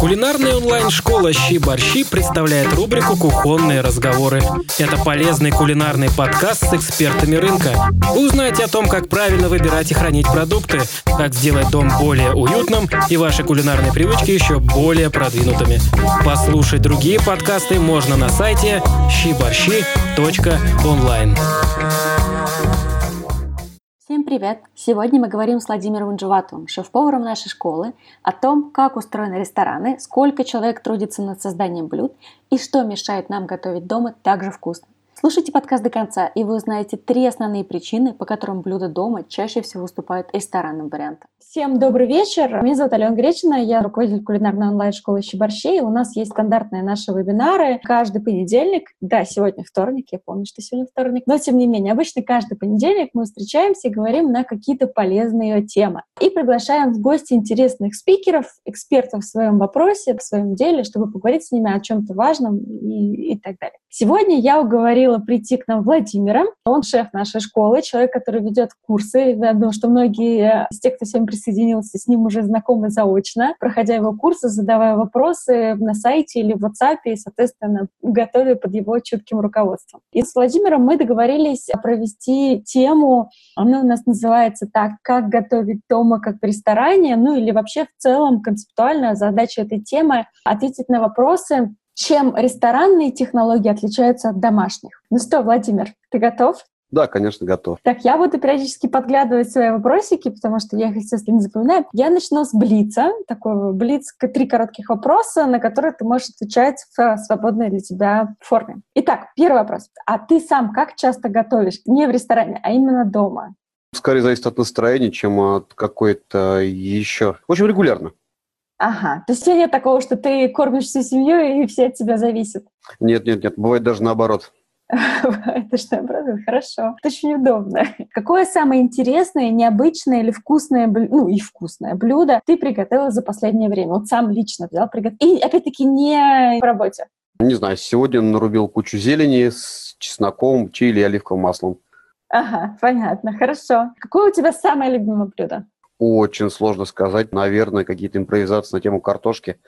Кулинарная онлайн-школа «Щи-борщи» представляет рубрику «Кухонные разговоры». Это полезный кулинарный подкаст с экспертами рынка. Вы узнаете о том, как правильно выбирать и хранить продукты, как сделать дом более уютным и ваши кулинарные привычки еще более продвинутыми. Послушать другие подкасты можно на сайте щиборщи.онлайн. Всем привет! Сегодня мы говорим с Владимиром Джаватовым, шеф-поваром нашей школы, о том, как устроены рестораны, сколько человек трудится над созданием блюд и что мешает нам готовить дома так же вкусно. Слушайте подкаст до конца, и вы узнаете три основные причины, по которым блюда дома чаще всего выступают ресторанным вариантом. Всем добрый вечер. Меня зовут Алена Гречина, я руководитель кулинарной онлайн-школы «Щеборщей». У нас есть стандартные наши вебинары каждый понедельник. Да, сегодня вторник, я помню, что сегодня вторник. Но, тем не менее, обычно каждый понедельник мы встречаемся и говорим на какие-то полезные темы. И приглашаем в гости интересных спикеров, экспертов в своем вопросе, в своем деле, чтобы поговорить с ними о чем-то важном и, и так далее. Сегодня я уговорила прийти к нам Владимира. Он шеф нашей школы, человек, который ведет курсы. Я думаю, что многие из тех, кто сегодня присоединился, с ним уже знакомы заочно, проходя его курсы, задавая вопросы на сайте или в WhatsApp, и, соответственно, готовя под его чутким руководством. И с Владимиром мы договорились провести тему, она у нас называется так, как готовить дома, как в ресторане, ну или вообще в целом концептуальная задача этой темы — ответить на вопросы, чем ресторанные технологии отличаются от домашних. Ну что, Владимир, ты готов? Да, конечно, готов. Так, я буду периодически подглядывать свои вопросики, потому что я их, естественно, не запоминаю. Я начну с блица. Такой блиц, три коротких вопроса, на которые ты можешь отвечать в свободной для тебя форме. Итак, первый вопрос. А ты сам как часто готовишь? Не в ресторане, а именно дома? Скорее зависит от настроения, чем от какой-то еще. В общем, регулярно. Ага. То есть у тебя нет такого, что ты кормишь всю семью и все от тебя зависят? Нет, нет, нет. Бывает даже наоборот. Это что, правда? Хорошо. Это очень удобно. Какое самое интересное, необычное или вкусное, ну и вкусное блюдо ты приготовил за последнее время? Вот сам лично взял, приготовил. И опять-таки не в работе. Не знаю, сегодня нарубил кучу зелени с чесноком, чили и оливковым маслом. Ага, понятно, хорошо. Какое у тебя самое любимое блюдо? Очень сложно сказать. Наверное, какие-то импровизации на тему картошки.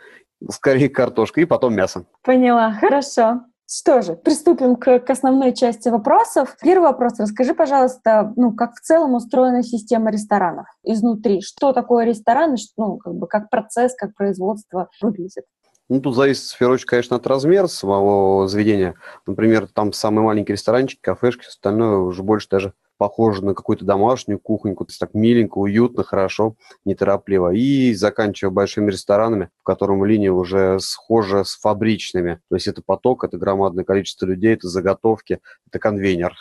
Скорее картошка и потом мясо. Поняла, хорошо. Что же, приступим к, к основной части вопросов. Первый вопрос. Расскажи, пожалуйста, ну, как в целом устроена система ресторанов изнутри. Что такое ресторан, ну, как бы как процесс, как производство выглядит? Ну, тут зависит, в первую очередь, конечно, от размера самого заведения. Например, там самый маленький ресторанчик, кафешки, остальное уже больше даже похоже на какую-то домашнюю кухоньку, то есть так миленько, уютно, хорошо, неторопливо. И заканчивая большими ресторанами, в котором линия уже схожа с фабричными. То есть это поток, это громадное количество людей, это заготовки, это конвейнер.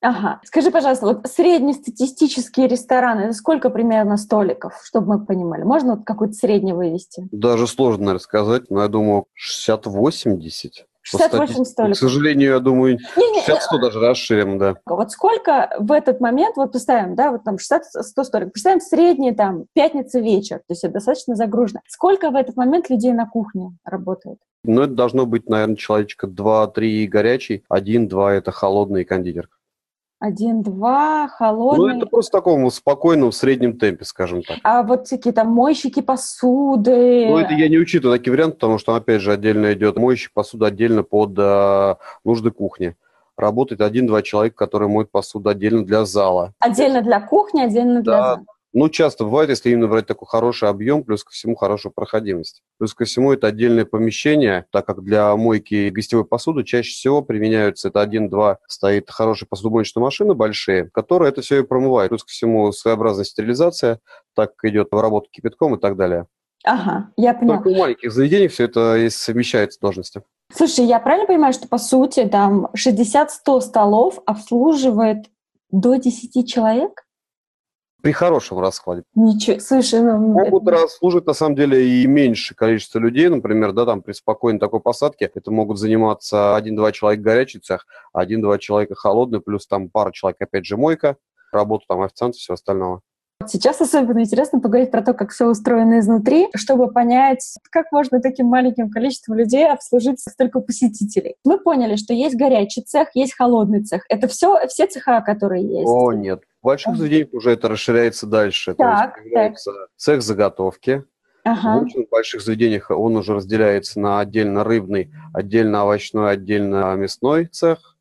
Ага. Скажи, пожалуйста, вот среднестатистические рестораны, это сколько примерно столиков, чтобы мы понимали? Можно вот какой-то средний вывести? Даже сложно рассказать, но я думаю 60-80. 68 столиков. К сожалению, я думаю, 60-100 даже расширим, да. Вот сколько в этот момент, вот представим, да, вот там 60-100 столиков, представим средний там пятница вечер, то есть это достаточно загружено. Сколько в этот момент людей на кухне работает? Ну, это должно быть, наверное, человечка 2-3 горячий, 1-2 это холодный кондитер. Один-два, холодный. Ну, это просто в таком спокойном, среднем темпе, скажем так. А вот всякие там мойщики посуды? Ну, это я не учитываю такие варианты, потому что, опять же, отдельно идет мойщик посуды отдельно под э, нужды кухни. Работает один-два человека, которые моют посуду отдельно для зала. Отдельно для кухни, отдельно для да, зала? Ну, часто бывает, если именно брать такой хороший объем, плюс ко всему хорошую проходимость. Плюс ко всему это отдельное помещение, так как для мойки гостевой посуды чаще всего применяются, это один-два, стоит хорошая посудомоечная машина большие, которая это все и промывает. Плюс ко всему своеобразная стерилизация, так идет работа кипятком и так далее. Ага, я поняла. Только у маленьких заведений все это совмещается должности. Слушай, я правильно понимаю, что по сути там 60-100 столов обслуживает до 10 человек? При хорошем раскладе. Ничего, слушай, ну... Могут это... служить, на самом деле, и меньше количество людей, например, да, там при спокойной такой посадке, это могут заниматься один-два человека горячий цех, один-два человека холодный, плюс там пара человек, опять же, мойка, работа там официанта, все остального. Сейчас особенно интересно поговорить про то, как все устроено изнутри, чтобы понять, как можно таким маленьким количеством людей обслужить столько посетителей. Мы поняли, что есть горячий цех, есть холодный цех. Это все, все цеха, которые есть. О, нет больших заведениях уже это расширяется дальше. Так, То есть цех заготовки, Ага. В очень больших заведениях он уже разделяется на отдельно рыбный, отдельно овощной, отдельно мясной цех.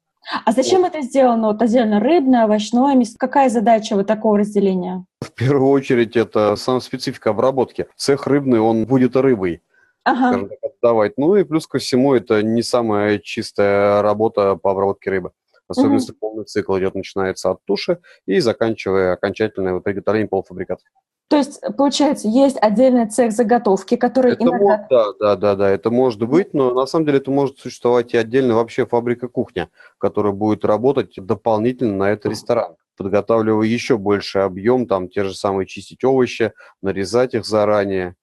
А зачем это сделано? Вот отдельно рыбное, овощное, мясо. Какая задача вот такого разделения? В первую очередь это сам специфика обработки. Цех рыбный, он будет рыбой, Ага. так, отдавать. Ну и плюс ко всему это не самая чистая работа по обработке рыбы. Особенно Мгм. если полный цикл идет, начинается от туши и заканчивая окончательное приготовление полуфабриката. То есть, получается, есть отдельный цех заготовки, который Это иногда... мо- да, да, да, да, это может быть, но на самом деле это может существовать и отдельно вообще фабрика кухня, которая будет работать дополнительно на этот ресторан, подготавливая еще больше объем, там те же самые чистить овощи, нарезать их заранее,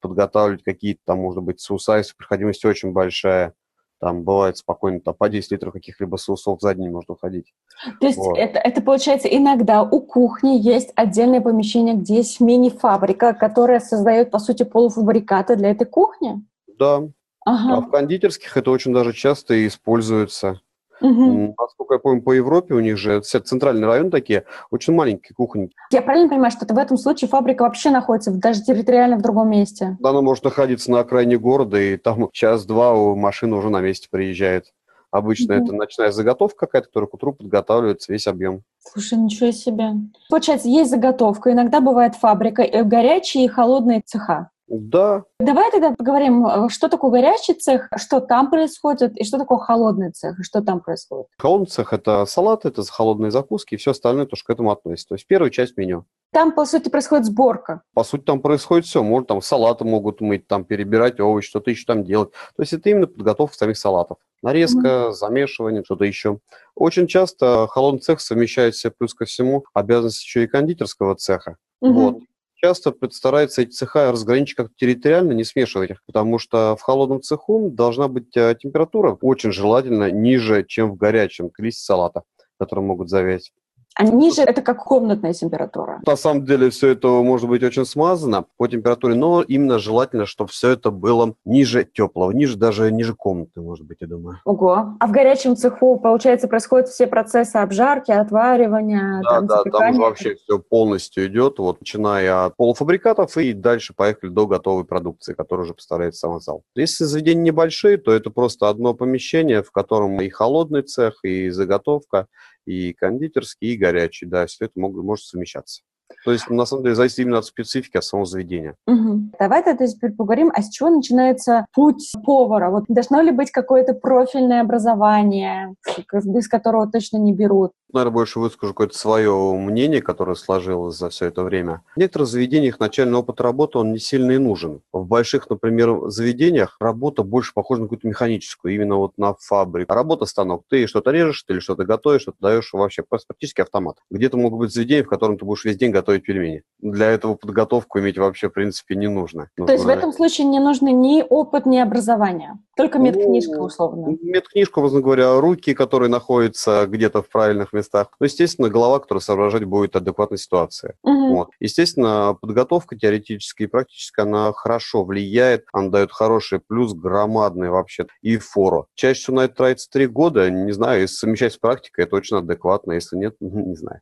подготавливать какие-то там, может быть, соуса, если проходимость очень большая, там бывает спокойно там, по 10 литров каких-либо соусов за день можно уходить. То есть Вот. это, это получается иногда у кухни есть отдельное помещение, где есть мини-фабрика, которая создает, по сути, полуфабрикаты для этой кухни? Да, а Ага. в кондитерских это очень даже часто используется. М, Насколько я помню, по Европе у них же все центральный район такие, очень маленькие кухни. Я правильно понимаю, что в этом случае фабрика вообще находится даже территориально в другом месте? Она может находиться на окраине города, и там час-два у машины уже на месте приезжает. Обычно Мгм. это ночная заготовка какая-то, которая к утру подготавливается весь объем. Слушай, ничего себе. Получается, есть заготовка, иногда бывает фабрика, и горячие и холодные цеха. Да, Давай тогда поговорим, э, что такое горячий цех, что там происходит, и что такое холодный цех, и что там происходит. холодный цех – это салаты, это холодные закуски, и все остальное тоже к этому относится. То есть первая часть меню. Там, по сути, происходит сборка. По сути, там происходит все. Может, там салаты могут мыть, там перебирать овощи, что-то еще там делать. То есть это именно подготовка самих салатов. Нарезка, замешивание, что-то еще. Очень часто холодный цех совмещает в себе плюс ко всему обязанности еще и кондитерского цеха. Мгм. Вот. Часто стараются эти цеха разграничить как-то территориально, не смешивать их, потому что в холодном цеху должна быть э, температура очень желательно ниже, чем в горячем, к лист салата, которые могут завять. А ниже это как комнатная температура. На самом деле все это может быть очень смазано по температуре, но именно желательно, чтобы все это было ниже теплого, ниже даже ниже комнаты, может быть, я думаю. Ого. А в горячем цеху, получается, происходят все процессы обжарки, отваривания, Да, там, да, там уже вообще все полностью идет, вот, начиная от полуфабрикатов и дальше поехали до готовой продукции, которая уже поставляется в сам зал. Если заведения небольшие, то это просто одно помещение, в котором и холодный цех, и заготовка, и кондитерский, и горячий, да, все это могут, может совмещаться. То есть, на самом деле, зависит именно от специфики, от самого заведения. Мгм. Давай тогда теперь поговорим, а с чего начинается путь повара? Вот должно ли быть какое-то профильное образование, без которого точно не берут? Наверное, больше выскажу какое-то свое мнение, которое сложилось за все это время. В некоторых заведениях начальный опыт работы, он не сильно и нужен. В больших, например, заведениях работа больше похожа на какую-то механическую, именно вот на фабрику. Работа станок. Ты что-то режешь, ты или что-то готовишь, что-то даешь вообще практически автомат. Где-то могут быть заведения, в котором ты будешь весь день готовить пельмени. Для этого подготовку иметь вообще, в принципе, не нужно. То есть в Нужно- этом случае не нужны ни опыт, ни образование, только медкнижка Ну, условно. Медкнижку, образно говоря, руки, которые находятся где-то в правильных местах. Ну, естественно, голова, которая соображать будет адекватной ситуации. Мгм. Вот. Естественно, подготовка теоретическая и практическая, она хорошо влияет, она дает хороший плюс, громадный вообще, и фору. Чаще всего на это тратится три года, не знаю, если совмещать с практикой, это очень адекватно, если нет, не знаю.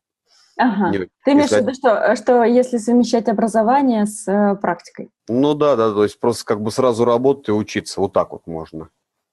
Ага. Не- Ты имеешь в виду, что, что если совмещать образование с э, практикой? Ну да, да, то есть просто как бы сразу работать и учиться, вот так вот можно.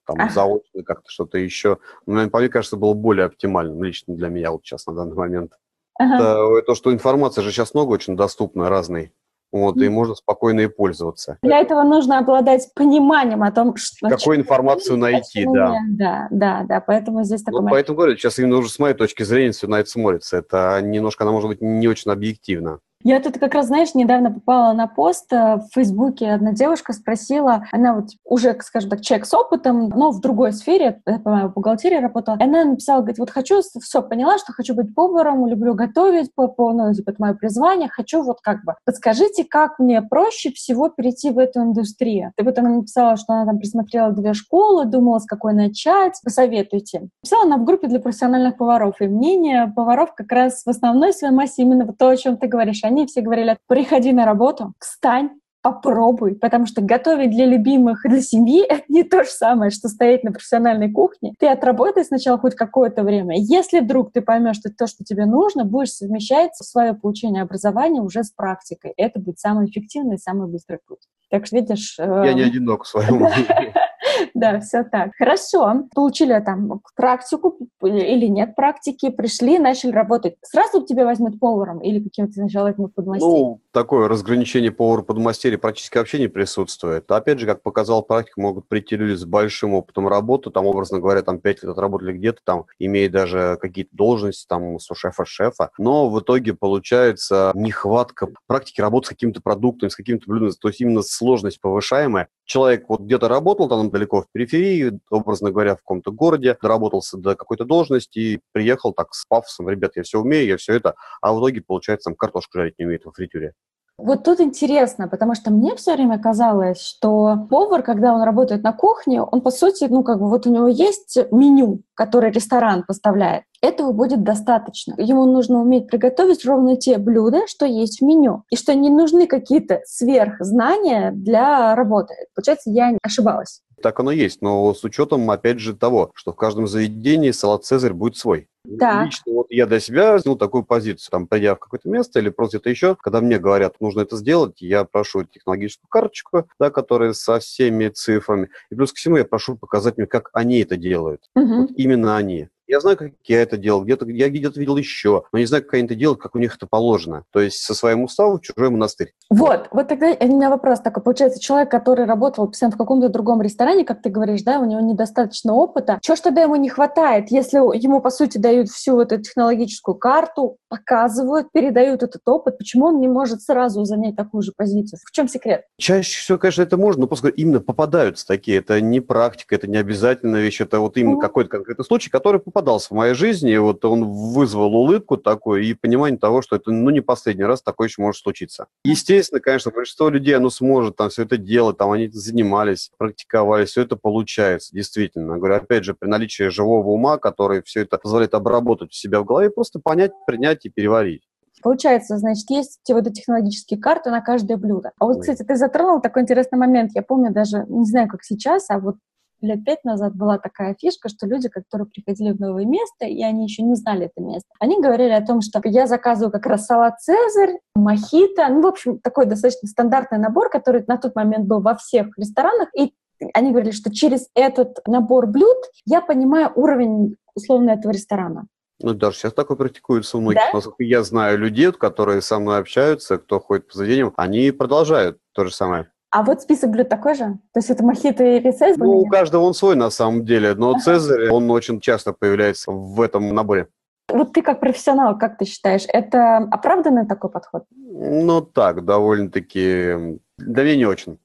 Там Ага. заочно как-то что-то еще. Ну, наверное, мне кажется, было более оптимальным лично для меня вот сейчас на данный момент. Ага. Это, то, что информация же сейчас много очень доступна, разной. Вот, и можно спокойно и пользоваться. Для этого нужно обладать пониманием о том, что... Какую информацию найти, да. Да, да, да, поэтому здесь такой Ну, момент. поэтому говорю, сейчас именно уже с моей точки зрения все на это смотрится. Это немножко, она может быть не очень объективно. Я тут как раз, знаешь, недавно попала на пост э, в Фейсбуке. Одна девушка спросила, она вот уже, скажем так, человек с опытом, но в другой сфере, я понимаю, в бухгалтерии работала. И она написала, говорит, вот хочу, все, поняла, что хочу быть поваром, люблю готовить, по, по, ну, типа, это мое призвание, хочу вот как бы, подскажите, как мне проще всего перейти в эту индустрию? И вот она написала, что она там присмотрела две школы, думала, с какой начать, посоветуйте. Писала она в группе для профессиональных поваров, и мнение поваров как раз в основной своей массе именно то, о чем ты говоришь. Они все говорили, приходи на работу, встань, попробуй, потому что готовить для любимых и для семьи — это не то же самое, что стоять на профессиональной кухне. Ты отработай сначала хоть какое-то время. Если вдруг ты поймешь, что то, что тебе нужно, будешь совмещать свое получение образования уже с практикой. Это будет самый эффективный и самый быстрый путь. Так что, видишь... Я не одинок в своем Да, все так. Хорошо. Получили там практику или нет практики, пришли, начали работать. Сразу тебя возьмут поваром или каким-то сначала подмастерьем? Ну, такое разграничение повара-подмастерья практически вообще не присутствует. Опять же, как показал практика, могут прийти люди с большим опытом работы, там, образно говоря, там 5 лет отработали где-то, там, имея даже какие-то должности, там, с шефа-шефа, но в итоге получается нехватка практики работы с каким-то продуктом, с каким-то блюдом, то есть именно сложность повышаемая. Человек вот где-то работал там далеко в периферии, образно говоря, в каком-то городе, доработался до какой-то должности и приехал так с пафосом, ребят, я все умею, я все это, а в итоге, получается, там картошку жарить не умеет во фритюре. Вот тут интересно, потому что мне все время казалось, что повар, когда он работает на кухне, он, по сути, ну, как бы вот у него есть меню, которое ресторан поставляет. Этого будет достаточно. Ему нужно уметь приготовить ровно те блюда, что есть в меню, и что не нужны какие-то сверхзнания для работы. Получается, я ошибалась. Так оно есть, но с учетом, опять же, того, что в каждом заведении салат «Цезарь» будет свой. Так. Лично вот я для себя взял такую позицию, там, придя в какое-то место или просто где-то еще, когда мне говорят, нужно это сделать, я прошу технологическую карточку, да, которая со всеми цифрами, и плюс ко всему я прошу показать мне, как они это делают. Угу. Вот именно они. Я знаю, как я это делал, где-то я где-то видел еще, но не знаю, как они это делают, как у них это положено. То есть со своим уставом в чужой монастырь. Вот, вот тогда у меня вопрос такой. Получается, человек, который работал в каком-то другом ресторане, как ты говоришь, да, у него недостаточно опыта. Чего ж тогда ему не хватает, если ему, по сути, дают всю эту технологическую карту, показывают, передают этот опыт, почему он не может сразу занять такую же позицию? В чем секрет? Чаще всего, конечно, это можно, но просто именно попадаются такие. Это не практика, это не обязательная вещь, это вот именно mm-hmm. какой-то конкретный случай, который попадает попадался в моей жизни, и вот он вызвал улыбку такую и понимание того, что это, ну, не последний раз такое еще может случиться. Естественно, конечно, большинство людей, оно сможет там все это делать, там они занимались, практиковали, все это получается, действительно. Говорю, опять же, при наличии живого ума, который все это позволяет обработать у себя в голове, просто понять, принять и переварить. Получается, значит, есть вот эти технологические карты на каждое блюдо. А вот, кстати, ты затронул такой интересный момент. Я помню даже, не знаю, как сейчас, а вот лет пять назад была такая фишка, что люди, которые приходили в новое место, и они еще не знали это место, они говорили о том, что я заказываю как раз салат «Цезарь», мохито, ну, в общем, такой достаточно стандартный набор, который на тот момент был во всех ресторанах, и они говорили, что через этот набор блюд я понимаю уровень условно этого ресторана. Ну, даже сейчас такое практикуется у многих. Да? Насколько я знаю людей, которые со мной общаются, кто ходит по заведениям, они продолжают то же самое. А вот список блюд такой же? То есть это мохито или цезарь? Ну, у каждого он свой на самом деле, но цезарь, он очень часто появляется в этом наборе. Вот ты как профессионал, как ты считаешь, это оправданный такой подход? Ну так, довольно-таки, да мне не очень.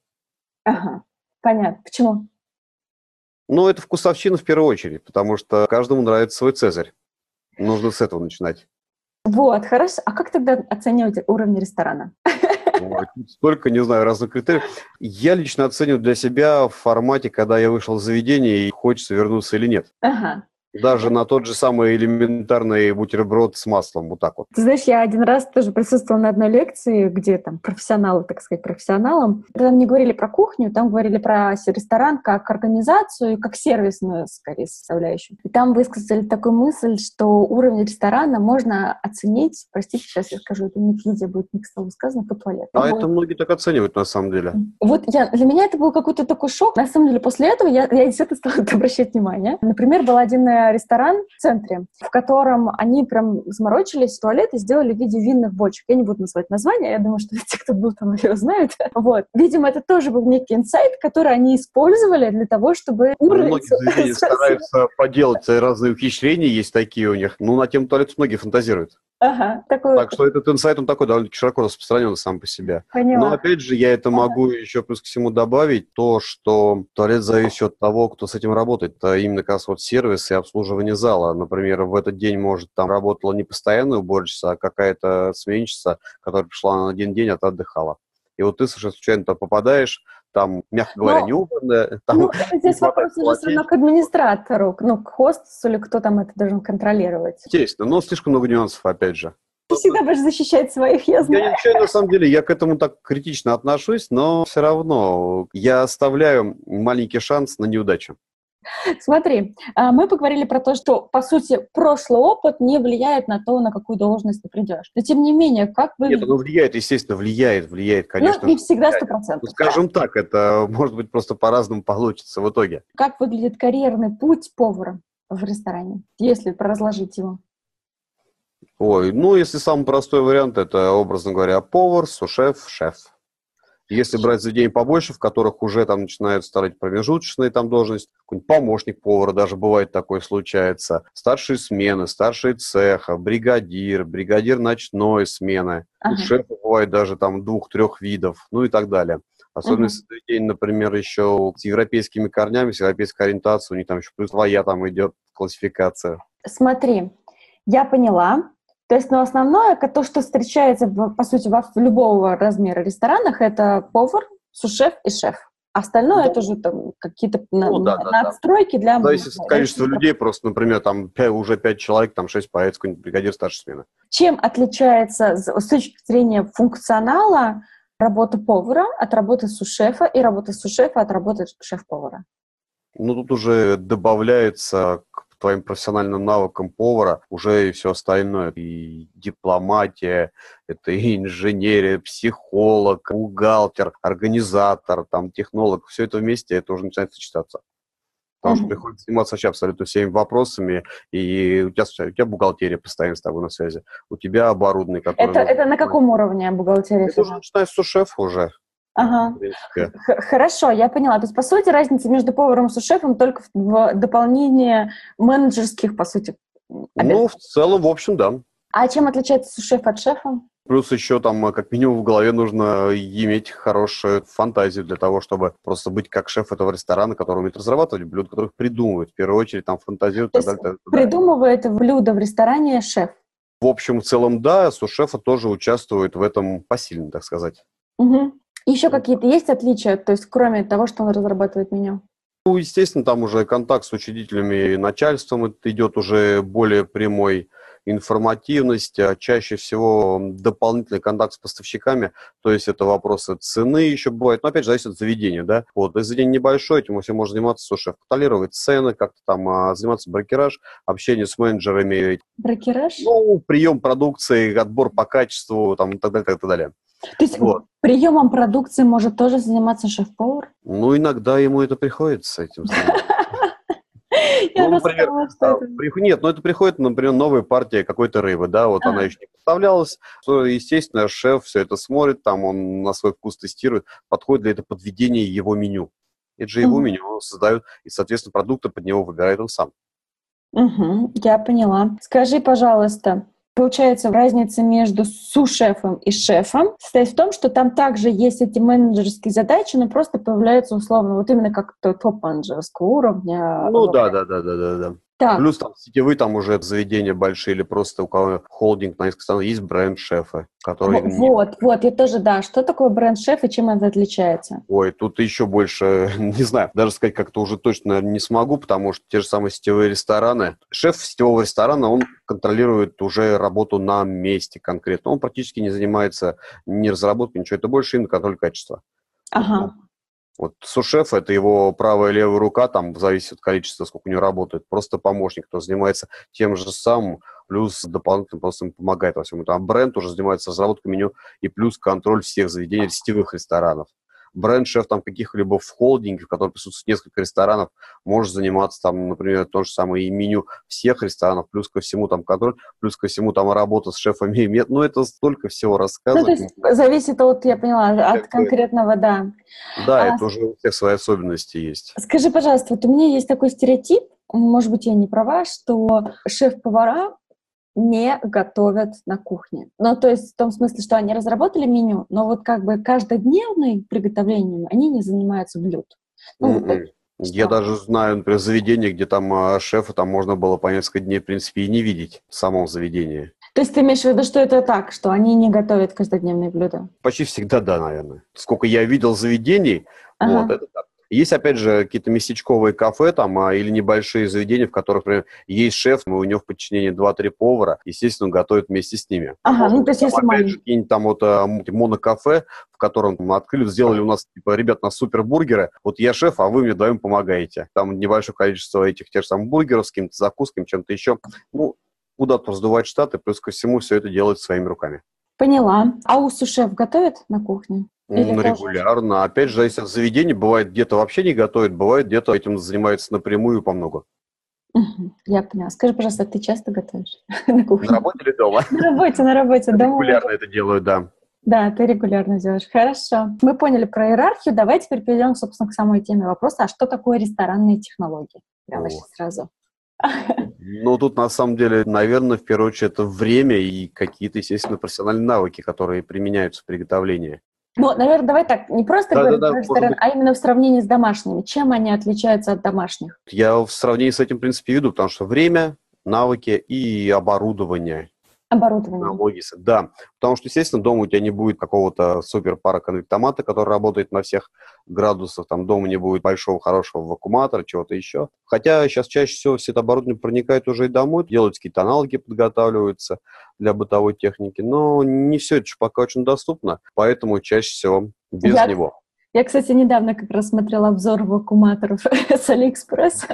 Ага, понятно. Почему? Ну, это вкусовщина в первую очередь, потому что каждому нравится свой цезарь. Нужно с этого начинать. Вот, хорошо. А как тогда оценивать уровень ресторана? Столько, не знаю, разных критериев. Я лично оцениваю для себя в формате, когда я вышел из заведения и хочется вернуться или нет. Ага. Даже на тот же самый элементарный бутерброд с маслом, вот так вот. Ты знаешь, я один раз тоже присутствовала на одной лекции, где там профессионалы, так сказать, профессионалам. Когда мне говорили про кухню, там говорили про ресторан как организацию, как сервисную, скорее, составляющую. И там высказали такую мысль, что уровень ресторана можно оценить, простите, сейчас я скажу, это не Википедия будет не к слову сказано, по туалету. А вот. это многие так оценивают, на самом деле. Вот я, для меня это был какой-то такой шок. На самом деле, после этого я, я действительно стала обращать внимание. Например, был один ресторан в центре, в котором они прям заморочились, туалет и сделали в виде винных бочек. Я не буду называть название, я думаю, что те, кто был там, его знают. Вот. Видимо, это тоже был некий инсайт, который они использовали для того, чтобы уровень... Многие заведения стараются поделать разные ухищрения, есть такие у них. Ну, на тему туалета многие фантазируют. Ага, такой так что этот инсайт, он такой довольно широко распространен сам по себе. Поняла. Но опять же, я это могу ага. еще плюс к всему добавить, то, что туалет зависит от того, кто с этим работает. Это именно как раз вот сервис и обслуживание зала. Например, в этот день, может, там работала не постоянная уборщица, а какая-то сменщица, которая пришла на один день, а ты отдыхала. И вот ты совершенно случайно туда попадаешь, там, мягко говоря, Но, не убранное. Там ну, здесь вопрос уже все равно к администратору, ну, к хостесу или кто там это должен контролировать. Естественно, но слишком много нюансов, опять же. Ты всегда будешь защищать своих, я знаю. Я ничего, на самом деле, я к этому так критично отношусь, но все равно я оставляю маленький шанс на неудачу. Смотри, а, мы поговорили про то, что, по сути, прошлый опыт не влияет на то, на какую должность ты придешь. Но, тем не менее, как вы... Нет, оно влияет, естественно, влияет, влияет, конечно. Ну, не всегда сто процентов. Ну, скажем так, это может быть просто по-разному получится в итоге. Как выглядит карьерный путь повара в ресторане, если разложить его? Ой, ну, если самый простой вариант, это, образно говоря, повар, сушеф, шеф. Если брать заведения побольше, в которых уже там начинают ставить промежуточные там должности, какой-нибудь помощник повара даже бывает такое случается, старшие смены, старшие цеха, бригадир, бригадир ночной смены, ага. у шефа бывает даже там двух-трех видов, ну и так далее. Особенно uh-huh. заведение, например, еще с европейскими корнями, с европейской ориентацией, у них там еще плюс своя там идет классификация. Смотри, я поняла. То есть, ну, основное, то, что встречается, по сути, во любого размера ресторанах, это повар, сушеф и шеф. Остальное ну, это уже там какие-то ну, на, да, надстройки да. для... Зависит от количества людей, просто, например, там 5, уже пять человек, там шесть поэт, какой-нибудь бригадир старшей смены. Чем отличается с точки зрения функционала работа повара от работы сушефа и работа сушефа от работы шеф-повара? Ну, тут уже добавляется к твоим профессиональным навыкам повара уже и все остальное. И дипломатия, это и инженерия, психолог, бухгалтер, организатор, там, технолог. Все это вместе, это уже начинает сочетаться. Потому mm-hmm. что приходится заниматься вообще абсолютно всеми вопросами, и у тебя, у тебя бухгалтерия постоянно с тобой на связи, у тебя оборудование, которое... Это, это на каком уровне бухгалтерия? Это уже начиная с сушефа уже. Ага. Хорошо, я поняла. То есть, по сути, разница между поваром и сушефом только в дополнении менеджерских, по сути, Ну, в целом, в общем, да. А чем отличается сушеф от шефа? Плюс еще там, как минимум, в голове нужно иметь хорошую фантазию для того, чтобы просто быть как шеф этого ресторана, который умеет разрабатывать блюда, которых придумывает. В первую очередь там фантазирует. То есть придумывает блюдо в ресторане шеф? В общем, в целом, да, сушефа тоже участвует в этом посильно, так сказать. Угу. Еще какие-то есть отличия, то есть кроме того, что он разрабатывает меню? Ну, естественно, там уже контакт с учредителями и начальством идет уже более прямой информативность, а чаще всего дополнительный контакт с поставщиками, то есть это вопросы цены еще бывает, но опять же зависит от заведения, да, вот, если заведение небольшое, этим все можно заниматься, слушай, контролировать цены, как-то там а, заниматься брокераж, общение с менеджерами. Брокераж? Ну, прием продукции, отбор по качеству, там, и так далее, и так далее. То есть вот. приемом продукции может тоже заниматься шеф-повар? Ну, иногда ему это приходится этим ну, например, Нет, но ну, это приходит, например, новая партия какой-то рыбы, да, вот она еще не поставлялась, то, естественно, шеф все это смотрит, там он на свой вкус тестирует, подходит для этого подведения его меню. Это же его меню создают, и, соответственно, продукты под него выбирает он сам. Угу, я поняла. Скажи, пожалуйста, Получается, разница между су-шефом и шефом состоит в том, что там также есть эти менеджерские задачи, но просто появляются условно вот именно как топ-менеджерского уровня. Ну да, да, да, да, да, да. Так. Плюс там сетевые там уже заведения большие или просто у кого холдинг на несколько стран есть бренд-шефы, которые... Вот, вот, я тоже, да. Что такое бренд-шеф и чем это отличается? Ой, тут еще больше, не знаю, даже сказать как-то уже точно, не смогу, потому что те же самые сетевые рестораны. Шеф сетевого ресторана, он контролирует уже работу на месте конкретно. Он практически не занимается ни разработкой, ничего. Это больше именно контроль качества. Ага. Вот сушеф – это его правая и левая рука, там зависит от количества, сколько у него работает. Просто помощник, кто занимается тем же самым, плюс дополнительно просто ему помогает во всем. Там бренд уже занимается разработкой меню и плюс контроль всех заведений сетевых ресторанов бренд-шеф там каких-либо в холдинге, в котором присутствует несколько ресторанов, может заниматься там, например, то же самое и меню всех ресторанов, плюс ко всему там контроль, плюс ко всему там работа с шефами. Нет, ну это столько всего рассказывать. Ну, то есть зависит от, я поняла, от конкретного, да. Да, а, это уже у всех свои особенности есть. Скажи, пожалуйста, вот у меня есть такой стереотип, может быть, я не права, что шеф-повара не готовят на кухне. Ну, то есть в том смысле, что они разработали меню, но вот как бы каждодневным приготовлением они не занимаются блюд. Ну, mm-hmm. Я даже знаю, например, заведение, где там а, шефа там можно было по несколько дней, в принципе, и не видеть в самом заведении. То есть ты имеешь в виду, что это так, что они не готовят каждодневные блюда? Почти всегда да, наверное. Сколько я видел заведений, ага. вот, это так. Есть, опять же, какие-то местечковые кафе там а, или небольшие заведения, в которых, например, есть шеф, но у него в подчинении 2-3 повара, естественно, он готовит вместе с ними. Ага, ну то есть Там, если опять маленький. же, какие-нибудь там вот а, монокафе, в котором мы открыли, сделали у нас, типа, ребят, на супербургеры, вот я шеф, а вы мне вдвоем помогаете. Там небольшое количество этих тех же самых бургеров с какими-то закусками, чем-то еще. Ну, куда-то раздувать штаты, плюс ко всему все это делать своими руками. Поняла. А у сушеф готовит на кухне? Или? Регулярно. Опять же, если заведение бывает где-то вообще не готовит, бывает где-то этим занимается напрямую по много. Я поняла. Скажи, пожалуйста, ты часто готовишь на кухне? На работе или дома? На работе, на работе, дома. Регулярно это делаю, да. Да, ты регулярно делаешь. Хорошо. Мы поняли про иерархию. Давай теперь перейдем, собственно, к самой теме вопроса. А что такое ресторанные технологии? Прямо сейчас сразу. Ну, тут на самом деле, наверное, в первую очередь, это время и какие-то, естественно, профессиональные навыки, которые применяются в приготовлении. Ну, наверное, давай так, не просто Да, говорить да, да, ресторан, быть. а именно в сравнении с домашними. Чем они отличаются от домашних? Я в сравнении с этим, в принципе, веду, потому что время, навыки и оборудование, Оборудование. технологии. Да, потому что, естественно, дома у тебя не будет какого-то супер пара конвектомата, который работает на всех градусах, там дома не будет большого хорошего вакууматора, чего-то еще. Хотя сейчас чаще всего все это оборудование проникает уже и домой, делаются какие-то аналоги, подготавливаются для бытовой техники, но не все это пока очень доступно, поэтому чаще всего без Я- него. Я, кстати, недавно как раз смотрела обзор вакууматоров с Алиэкспресс.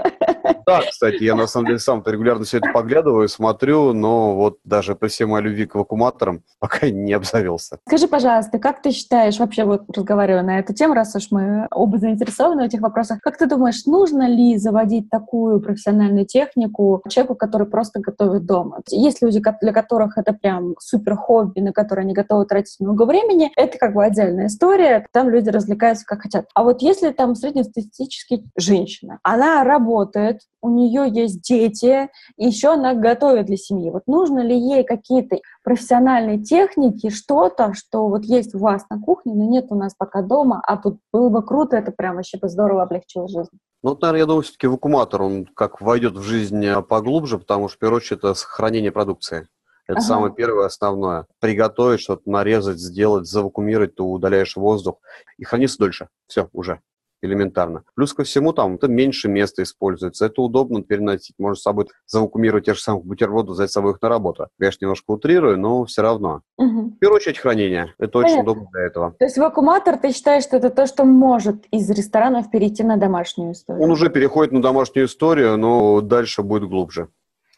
Да, кстати, я на самом деле сам регулярно все это поглядываю, смотрю, но вот даже при всей моей любви к вакууматорам пока не обзавелся. Скажи, пожалуйста, как ты считаешь, вообще вот разговаривая на эту тему, раз уж мы оба заинтересованы в этих вопросах, как ты думаешь, нужно ли заводить такую профессиональную технику человеку, который просто готовит дома? Есть люди, для которых это прям супер хобби, на которое они готовы тратить много времени, это как бы отдельная история, там люди развлекаются как хотят. А вот если там среднестатистически женщина, она работает, у нее есть дети, и еще она готовит для семьи. Вот нужно ли ей какие-то профессиональной техники, что-то, что вот есть у вас на кухне, но нет у нас пока дома, а тут было бы круто, это прям вообще бы здорово облегчило жизнь. Ну, вот, наверное, я думаю, все-таки вакууматор, он как войдет в жизнь э, поглубже, потому что, в первую очередь, это сохранение продукции. Это Ага. самое первое, основное. Приготовить, что-то нарезать, сделать, завакуумировать, ты удаляешь воздух и хранится дольше. Все, уже элементарно. Плюс ко всему, там это меньше места используется. Это удобно переносить. Можно с собой завакуумировать те же самые бутерброды, взять с собой их на работу. Конечно, немножко утрирую, но все равно. Мгм. В первую очередь, хранение. Это очень Понятно. удобно для этого. То есть вакууматор, ты считаешь, что это то, что может из ресторанов перейти на домашнюю историю? Он уже переходит на домашнюю историю, но дальше будет глубже.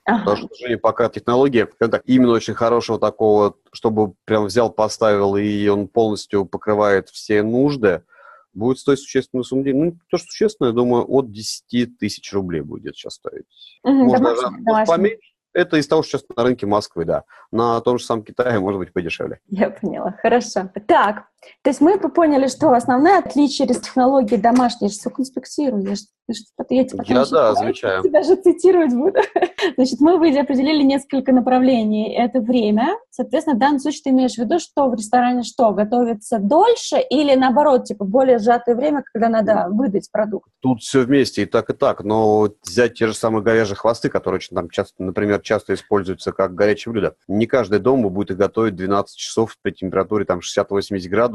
Ага. Потому что, к сожалению, пока технология, так, именно очень хорошего такого, чтобы прям взял, поставил, и он полностью покрывает все нужды, будет стоить существенную сумму денег. Ну, то, что существенно, я думаю, от 10 тысяч рублей будет сейчас стоить. Мгм, Может, домашний, даже домашний. поменьше. Это из того, что сейчас на рынке Москвы, да. На том же самом Китае может быть подешевле. Я поняла, хорошо. Так, то есть мы поняли, что основное отличие из технологии домашней, я же все конспектирую, я же что-то я тебя Я, да, замечаю. тебя же цитировать буду. Значит, мы выйдя определили несколько направлений. Это время. Соответственно, в данном случае ты имеешь в виду, что в ресторане что, готовится дольше или наоборот, типа более сжатое время, когда надо выдать продукт? Тут все вместе и так, и так. Но взять те же самые говяжьи хвосты, которые очень там часто, например, часто используются как горячее блюдо. Не каждый дом будет их готовить 12 часов при температуре там 60-80 градусов,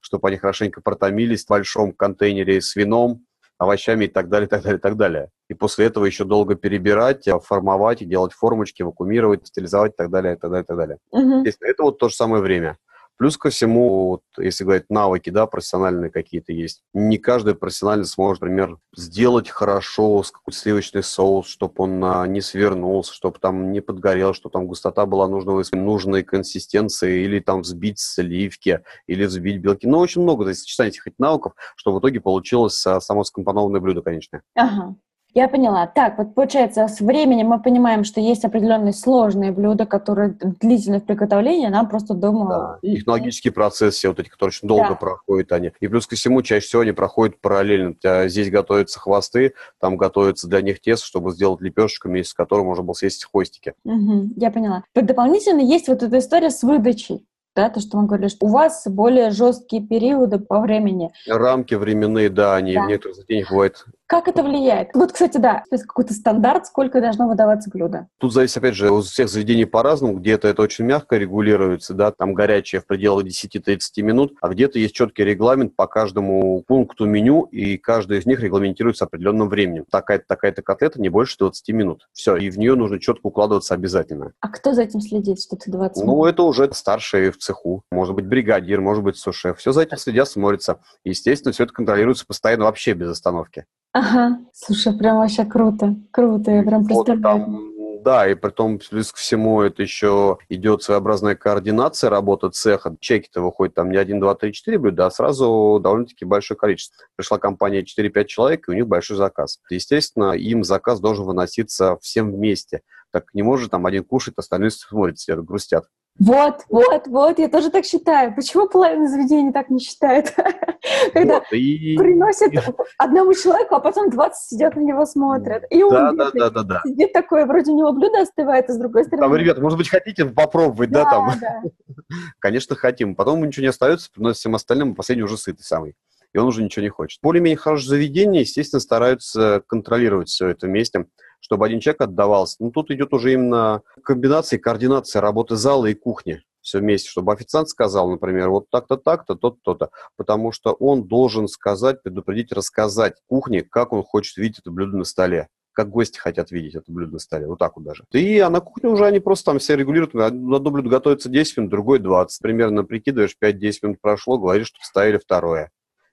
чтобы они хорошенько протомились в большом контейнере с вином, овощами и так далее, так далее, так далее. И после этого еще долго перебирать, а, формовать и делать формочки, вакуумировать, стилизовать и так далее, и так далее, и так далее. Мгм. Естественно, это вот то же самое время. Плюс ко всему, вот, если говорить навыки, да, профессиональные какие-то есть, не каждый профессионально сможет, например, сделать хорошо какой-то сливочный соус, чтобы он а, не свернулся, чтобы там не подгорел, чтобы там густота была нужного, нужной консистенции, или там взбить сливки, или взбить белки. Ну, очень много то есть, сочетаний этих навыков, чтобы в итоге получилось а, само скомпонованное блюдо, конечно. Ага. Я поняла. Так, вот получается, с временем мы понимаем, что есть определенные сложные блюда, которые длительны в приготовлении, нам просто дома... Да, технологические процессы, все вот эти, которые очень долго Да. проходят они. И плюс ко всему, чаще всего они проходят параллельно. Тебя здесь готовятся хвосты, там готовится для них тесто, чтобы сделать лепешечку, вместе с которой можно было съесть хвостики. Мгм, я поняла. Дополнительно есть вот эта история с выдачей. Да, то, что мы говорили, что у вас более жесткие периоды по времени. Рамки временные, да, они Да. в некоторых заведениях бывают Как это влияет? Вот, кстати, да, есть какой-то стандарт, сколько должно выдаваться блюда. Тут зависит, опять же, у всех заведений по-разному. Где-то это очень мягко регулируется, да, там горячее в пределах 10-30 минут, а где-то есть четкий регламент по каждому пункту меню, и каждый из них регламентируется определенным временем. Такая-то, такая-то котлета не больше 20 минут. Все, и в нее нужно четко укладываться обязательно. А кто за этим следит, что ты 20 минут? Ну, это уже старшие в цеху. Может быть, бригадир, может быть, сушеф. Все за этим следят, смотрится. Естественно, все это контролируется постоянно вообще без остановки. Ага, слушай, прям вообще круто, круто, я прям представляю. Вот там, да, и при том, плюс ко всему, это еще идет своеобразная координация работы цеха. Чеки-то выходят там не 1, 2, 3, 4 блюда, а сразу довольно-таки большое количество. Пришла компания 4-5 человек, и у них большой заказ. Естественно, им заказ должен выноситься всем вместе. Так не может там один кушать, остальные смотрят, грустят. Вот, вот, вот, я тоже так считаю. Почему половина заведений так не считает? Когда вот, и... приносят одному человеку, а потом 20 сидят на него смотрят. И он да, да, да, да, да. сидит такое, вроде у него блюдо остывает, а с другой стороны... Там, ребята, может быть, хотите попробовать, да, да там? Да. Конечно, хотим. Потом ничего не остается, приносит всем остальным, а последний уже сытый самый и он уже ничего не хочет. Более-менее хорошее заведение, естественно, стараются контролировать все это вместе чтобы один человек отдавался. Ну, тут идет уже именно комбинация, координация работы зала и кухни все вместе, чтобы официант сказал, например, вот так-то, так-то, то-то, потому что он должен сказать, предупредить, рассказать кухне, как он хочет видеть это блюдо на столе как гости хотят видеть это блюдо на столе. Вот так вот даже. И а на кухне уже они просто там все регулируют. Одно блюдо готовится 10 минут, другое 20. Примерно прикидываешь, 5-10 минут прошло, говоришь, что ставили второе.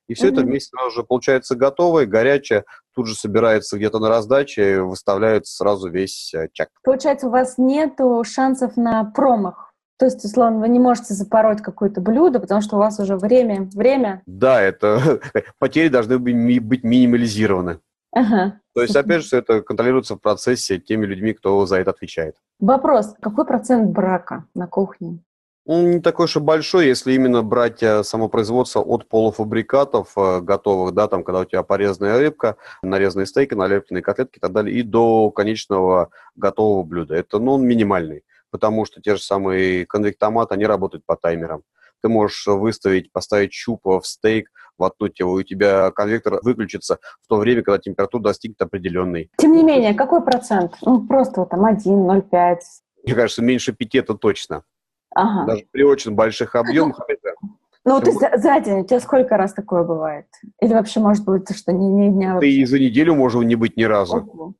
И все mm-hmm. это вместе сразу же получается готовое, горячее, тут же собирается где-то на раздаче, выставляется сразу весь э, чек. Получается, у вас нет шансов на промах? То есть, условно, вы не можете запороть какое-то блюдо, потому что у вас уже время, время. Да, это потери должны быть минимализированы. Ага. То есть, опять же, все это контролируется в процессе теми людьми, кто за это отвечает. Вопрос. Какой процент брака на кухне? Он не такой уж и большой, если именно брать э, самопроизводство от полуфабрикатов э, готовых, да, там, когда у тебя порезанная рыбка, нарезанные стейки, налепленные котлетки и так далее, и до конечного готового блюда. Это, ну, он минимальный, потому что те же самые конвектоматы, они работают по таймерам. Ты можешь выставить, поставить щуп в стейк, воткнуть его, и у тебя конвектор выключится в то время, когда температура достигнет определенной. Тем не менее, какой процент? Ну, просто вот там 1, 0,5? Мне кажется, меньше 5 это точно. Ага. Даже при очень больших объемах. Ну, есть за, за день у тебя сколько раз такое бывает? Или вообще, может быть, что не, не дня вообще? Ты и за неделю может не быть ни разу. Ого.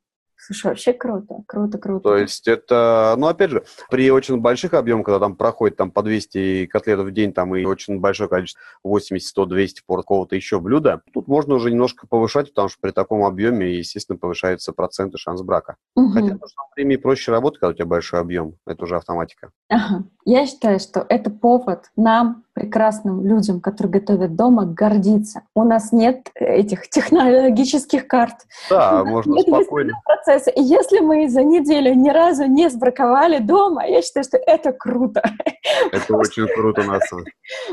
Слушай, вообще круто, круто, круто. То есть это, ну, опять же, при очень больших объемах, когда там проходит там по 200 котлетов в день, там и очень большое количество, 80, 100, 200 пор какого-то еще блюда, тут можно уже немножко повышать, потому что при таком объеме, естественно, повышается процент и шанс брака. Угу. Хотя в то же время проще работать, когда у тебя большой объем, это уже автоматика. Ага. Я считаю, что это повод нам прекрасным людям, которые готовят дома, гордиться. У нас нет этих технологических карт. Да, можно спокойно. Процесса. И если мы за неделю ни разу не сбраковали дома, я считаю, что это круто. Это очень круто, на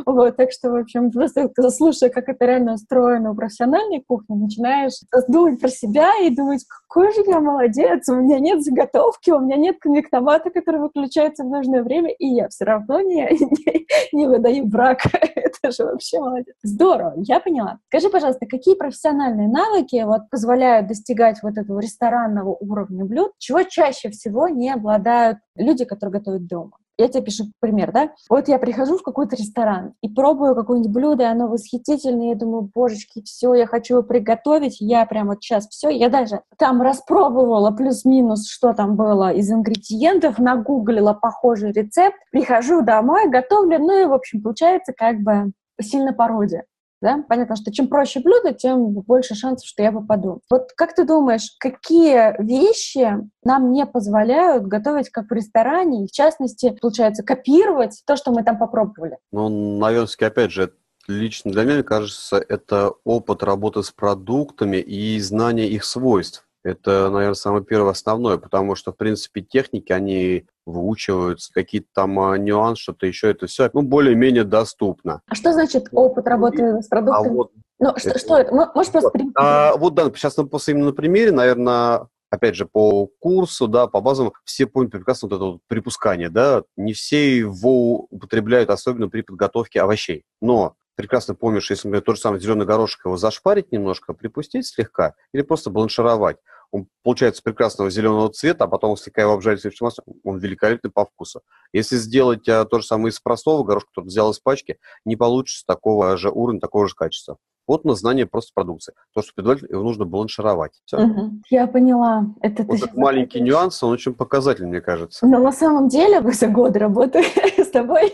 Вот, так что, в общем, просто слушая, как это реально устроено у профессиональной кухни, начинаешь думать про себя и думать, какой же я молодец, у меня нет заготовки, у меня нет конвектомата, который выключается в нужное время, и я все равно не, не, не выдаю брак. Это же вообще молодец. Здорово, я поняла. Скажи, пожалуйста, какие профессиональные навыки вот позволяют достигать вот этого ресторанного уровня блюд, чего чаще всего не обладают люди, которые готовят дома? Я тебе пишу пример, да? Вот я прихожу в какой-то ресторан и пробую какое-нибудь блюдо, и оно восхитительное, я думаю, божечки, все, я хочу его приготовить, я прям вот сейчас все, я даже там распробовала плюс-минус, что там было из ингредиентов, нагуглила похожий рецепт, прихожу домой, готовлю, ну и, в общем, получается как бы сильно пародия. Да? Понятно, что чем проще блюдо, тем больше шансов, что я попаду. Вот как ты думаешь, какие вещи нам не позволяют готовить как в ресторане, и в частности, получается, копировать то, что мы там попробовали? Ну, наверное, опять же, лично для меня, кажется, это опыт работы с продуктами и знание их свойств. Это, наверное, самое первое основное, потому что, в принципе, техники, они выучиваются, какие-то там а, нюансы, что-то еще, это все, ну, более-менее доступно. А что значит опыт работы с продуктами? А вот, ну, что это, что это? Можешь просто... Вот, а, вот, да, сейчас просто именно на примере, наверное, опять же, по курсу, да, по базам, все поняли прекрасно вот это вот припускание, да, не все его употребляют, особенно при подготовке овощей. Но прекрасно помнишь, если, например, тот же самый зеленый горошек его зашпарить немножко, припустить слегка или просто бланшировать. Он получается прекрасного зеленого цвета, а потом слегка его обжарить сливочным маслом, он великолепный по вкусу. Если сделать а, то же самое из простого горошка, который взял из пачки, не получится такого же уровня, такого же качества. Вот на знание просто продукции. То, что предварительно его нужно бланшировать. Все. Угу. Я поняла. Это вот этот маленький нюанс, он очень показательный, мне кажется. Но на самом деле, за годы работы с тобой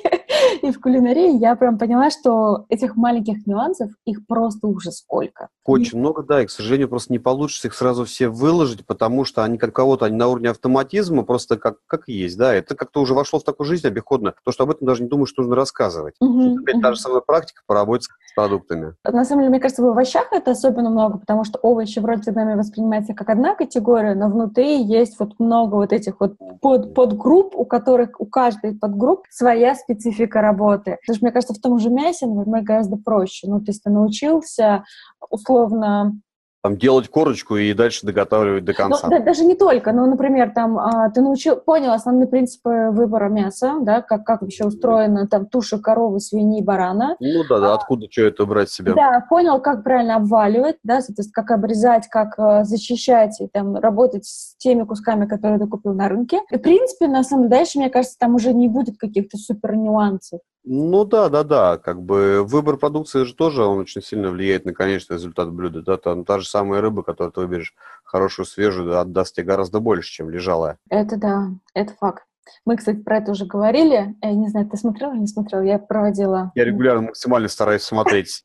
и в кулинарии, я прям поняла, что этих маленьких нюансов, их просто уже сколько. Очень и... много, да, и, к сожалению, просто не получится их сразу все выложить, потому что они как кого-то, они на уровне автоматизма, просто как, как есть, да, это как-то уже вошло в такую жизнь обиходно, то, что об этом даже не думаю, что нужно рассказывать. Угу, это угу. та же самая практика по работе с продуктами. На самом деле, мне кажется, в овощах это особенно много, потому что овощи вроде нами воспринимаются как одна категория, но внутри есть вот много вот этих вот под, подгрупп, у которых у каждой подгрупп своя специфика работы. Потому что, мне кажется, в том же мясе, например, гораздо проще. Ну, то есть ты научился условно там, делать корочку и дальше доготавливать до конца. Ну, да, даже не только. Ну, например, там, а, ты научил, понял основные принципы выбора мяса, да, как, как вообще устроена там туша коровы, свиньи, барана. Ну да, да, а, откуда что это брать себе. Да, понял, как правильно обваливать, да, соответственно, как обрезать, как а, защищать и там работать с теми кусками, которые ты купил на рынке. И, в принципе, на самом деле, дальше, мне кажется, там уже не будет каких-то супер нюансов. Ну да, да, да, как бы выбор продукции же тоже, он очень сильно влияет на конечный результат блюда, да, там та же самая рыба, которую ты выберешь, хорошую, свежую, отдаст тебе гораздо больше, чем лежалая. Это да, это факт. Мы, кстати, про это уже говорили. Я не знаю, ты смотрел или не смотрел? Я проводила... Я регулярно максимально стараюсь смотреть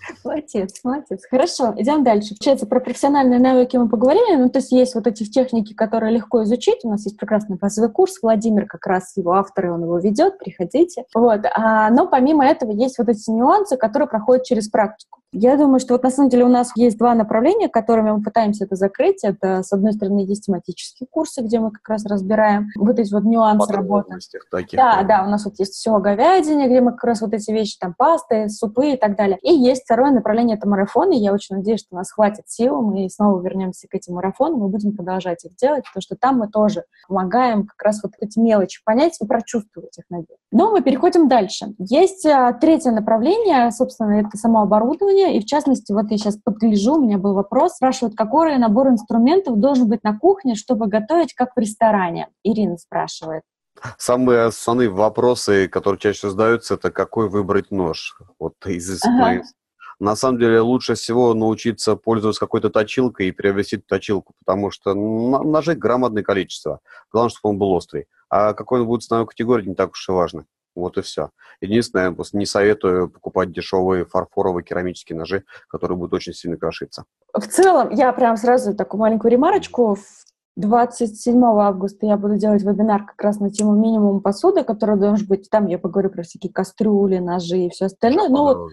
Молодец, молодец. Хорошо, идем дальше. Получается, про профессиональные навыки мы поговорили. Ну, то есть есть вот эти техники, которые легко изучить. У нас есть прекрасный базовый курс. Владимир как раз его автор, и он его ведет. Приходите. Вот. А, но помимо этого есть вот эти нюансы, которые проходят через практику. Я думаю, что вот на самом деле у нас есть два направления, которыми мы пытаемся это закрыть. Это, с одной стороны, есть тематические курсы, где мы как раз разбираем вот эти вот нюансы работы. Таких, да, да, у нас вот есть все о говядине, где мы как раз вот эти вещи, там, пасты, супы и так далее. И есть второе направление — это марафоны. Я очень надеюсь, что у нас хватит сил, мы снова вернемся к этим марафонам, мы будем продолжать их делать, потому что там мы тоже помогаем как раз вот эти мелочи понять и прочувствовать их, надеюсь. Но мы переходим дальше. Есть а, третье направление, собственно, это само оборудование, оборудования, и в частности, вот я сейчас подгляжу, у меня был вопрос, спрашивают, какой набор инструментов должен быть на кухне, чтобы готовить, как в ресторане? Ирина спрашивает. Самые основные вопросы, которые чаще задаются, это какой выбрать нож. Вот из ага. На самом деле лучше всего научиться пользоваться какой-то точилкой и приобрести точилку, потому что ножей громадное количество. Главное, чтобы он был острый. А какой он будет ценовой категории, не так уж и важно. Вот и все. Единственное, просто не советую покупать дешевые фарфоровые керамические ножи, которые будут очень сильно крошиться. В целом, я прям сразу такую маленькую ремарочку. В 27 августа я буду делать вебинар как раз на тему минимум посуды, который должен быть. Там я поговорю про всякие кастрюли, ножи и все остальное. Ну, вот,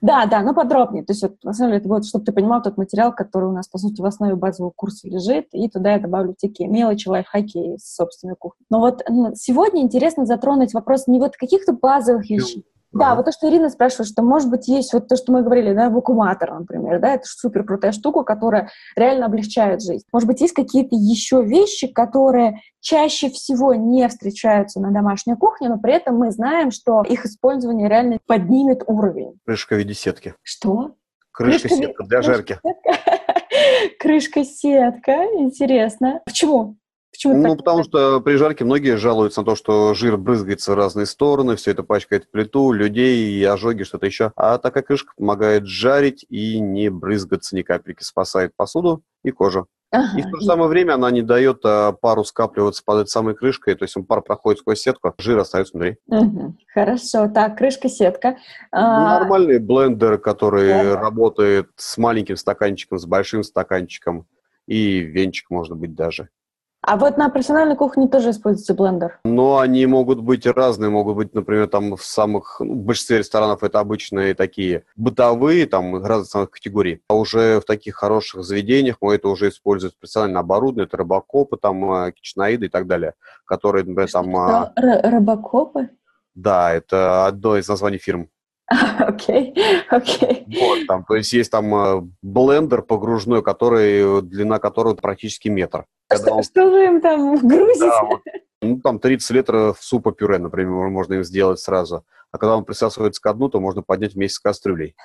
да, да, но подробнее. То есть, вот, на самом деле, это вот, чтобы ты понимал тот материал, который у нас, по сути, в основе базового курса лежит, и туда я добавлю такие мелочи, лайфхаки из собственной кухни. Но вот сегодня интересно затронуть вопрос не вот каких-то базовых вещей, да, вот то, что Ирина спрашивает, что, может быть, есть вот то, что мы говорили, да, вакууматор, например, да, это супер крутая штука, которая реально облегчает жизнь. Может быть, есть какие-то еще вещи, которые чаще всего не встречаются на домашней кухне, но при этом мы знаем, что их использование реально поднимет уровень. Крышка в виде сетки. Что? Крышка-сетка для жарки. Крышка-сетка, интересно. Почему? Почему ну, так? потому что при жарке многие жалуются на то, что жир брызгается в разные стороны, все это пачкает плиту, людей, и ожоги, что-то еще. А такая крышка помогает жарить и не брызгаться ни капельки, спасает посуду и кожу. Ага. И в то же самое время она не дает а, пару скапливаться под этой самой крышкой, то есть он пар проходит сквозь сетку, жир остается внутри. Угу. Хорошо, так, крышка-сетка. А... Нормальный блендер, который да. работает с маленьким стаканчиком, с большим стаканчиком, и венчик может быть даже. А вот на профессиональной кухне тоже используется блендер? Но они могут быть разные, могут быть, например, там в самых, ну, в большинстве ресторанов это обычные такие бытовые, там разных самых категорий. А уже в таких хороших заведениях мы это уже используют специально оборудование, это рыбакопы, там а, кичнаиды и так далее, которые, например, там... А, рыбакопы? Да, это одно из названий фирм. Окей, окей. Вот, там, то есть есть там э, блендер погружной, который, длина которого практически метр. Что, он... что вы им там грузите? Да, вот, Ну, там 30 литров супа-пюре, например, можно им сделать сразу. А когда он присасывается к дну, то можно поднять вместе с кастрюлей.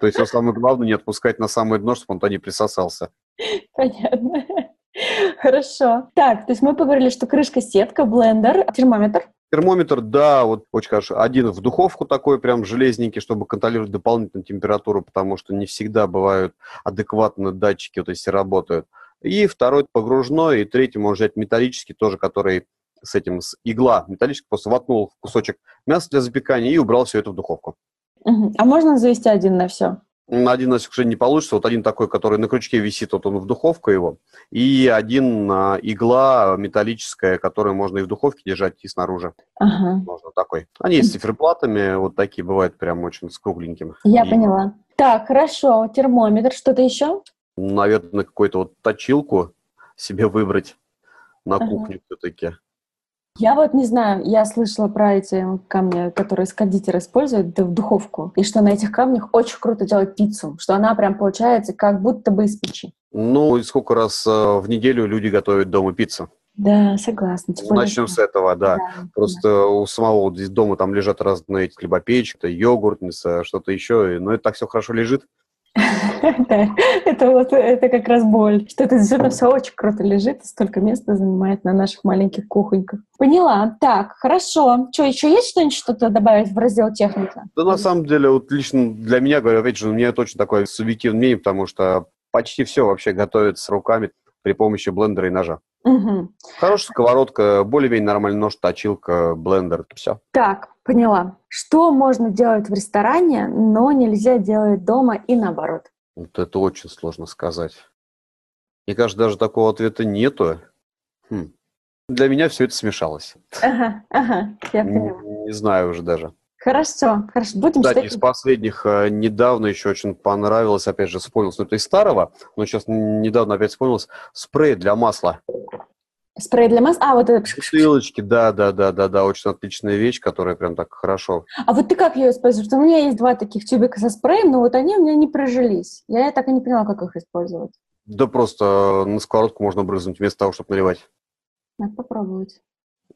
То есть самое главное не отпускать на самое дно, чтобы он туда не присосался. Понятно. Хорошо. Так, то есть мы поговорили, что крышка сетка, блендер, термометр. Термометр, да, вот очень хорошо. Один в духовку такой прям железненький, чтобы контролировать дополнительную температуру, потому что не всегда бывают адекватно датчики вот если работают. И второй погружной, и третий можно взять металлический тоже, который с этим, с игла металлическая, просто воткнул кусочек мяса для запекания и убрал все это в духовку. А можно завести один на все? Один на все не получится. Вот один такой, который на крючке висит, вот он в духовку его. И один а, игла металлическая, которую можно и в духовке держать, и снаружи. Ага. Можно такой. Они с циферблатами, вот такие бывают прям очень с кругленькими. Я и... поняла. Так, хорошо. Термометр, что-то еще? Наверное, какую-то вот точилку себе выбрать на ага. кухне все-таки. Я вот не знаю, я слышала про эти камни, которые кондитер использует в духовку, и что на этих камнях очень круто делать пиццу, что она прям получается как будто бы из печи. Ну, и сколько раз э, в неделю люди готовят дома пиццу? Да, согласна. Ну, начнем с этого, да. да Просто да. у самого здесь дома там лежат разные эти хлебопечь, йогурт, что-то еще, но это так все хорошо лежит. Да, это вот, это как раз боль. Что это действительно все очень круто лежит и столько места занимает на наших маленьких кухоньках. Поняла. Так, хорошо. Что, еще есть что-нибудь что-то добавить в раздел техника? Да, на самом деле, вот лично для меня, говорю, опять же, у меня это очень такое субъективное мнение, потому что почти все вообще готовится руками при помощи блендера и ножа. Угу. Хорошая сковородка, более-менее нормальный нож, точилка, блендер, все. Так, поняла. Что можно делать в ресторане, но нельзя делать дома и наоборот? Вот это очень сложно сказать. Мне кажется, даже такого ответа нету. Хм. Для меня все это смешалось. Ага, ага, я поняла. Не, не знаю уже даже. Хорошо, хорошо, будем Кстати, считать... из последних э, недавно еще очень понравилось, опять же, вспомнилось, ну, это из старого, но сейчас недавно опять вспомнилось, спрей для масла. Спрей для масла? А, вот это... Бутылочки, да, да, да, да, да, очень отличная вещь, которая прям так хорошо. А вот ты как ее используешь? Потому что у меня есть два таких тюбика со спреем, но вот они у меня не прожились. Я так и не поняла, как их использовать. Да просто на сковородку можно брызнуть вместо того, чтобы наливать. Надо попробовать.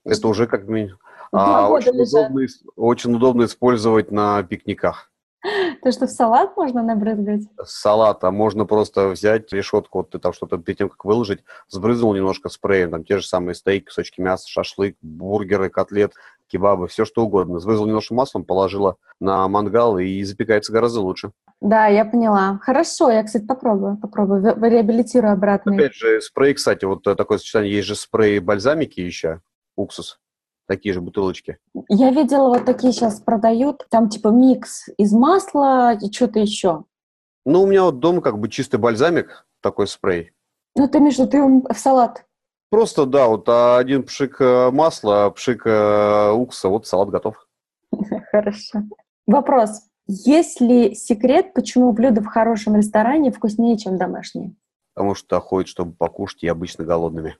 Это уже как минимум а, очень, удобно, очень удобно использовать на пикниках. То, что в салат можно набрызгать? Салат, а можно просто взять решетку, вот ты там что-то перед тем, как выложить, сбрызнул немножко спреем, там те же самые стейки, кусочки мяса, шашлык, бургеры, котлет, кебабы, все что угодно. Сбрызнула немножко маслом, положила на мангал и запекается гораздо лучше. Да, я поняла. Хорошо, я, кстати, попробую, попробую, реабилитирую обратно. Опять же, спрей, кстати, вот такое сочетание, есть же спрей бальзамики еще, уксус такие же бутылочки. Я видела, вот такие сейчас продают, там типа микс из масла и что-то еще. Ну, у меня вот дома как бы чистый бальзамик, такой спрей. Ну, ты между ты в салат. Просто, да, вот один пшик э, масла, пшик э, укса, вот салат готов. Хорошо. Вопрос. Есть ли секрет, почему блюда в хорошем ресторане вкуснее, чем домашние? Потому что ходят, чтобы покушать, и обычно голодными.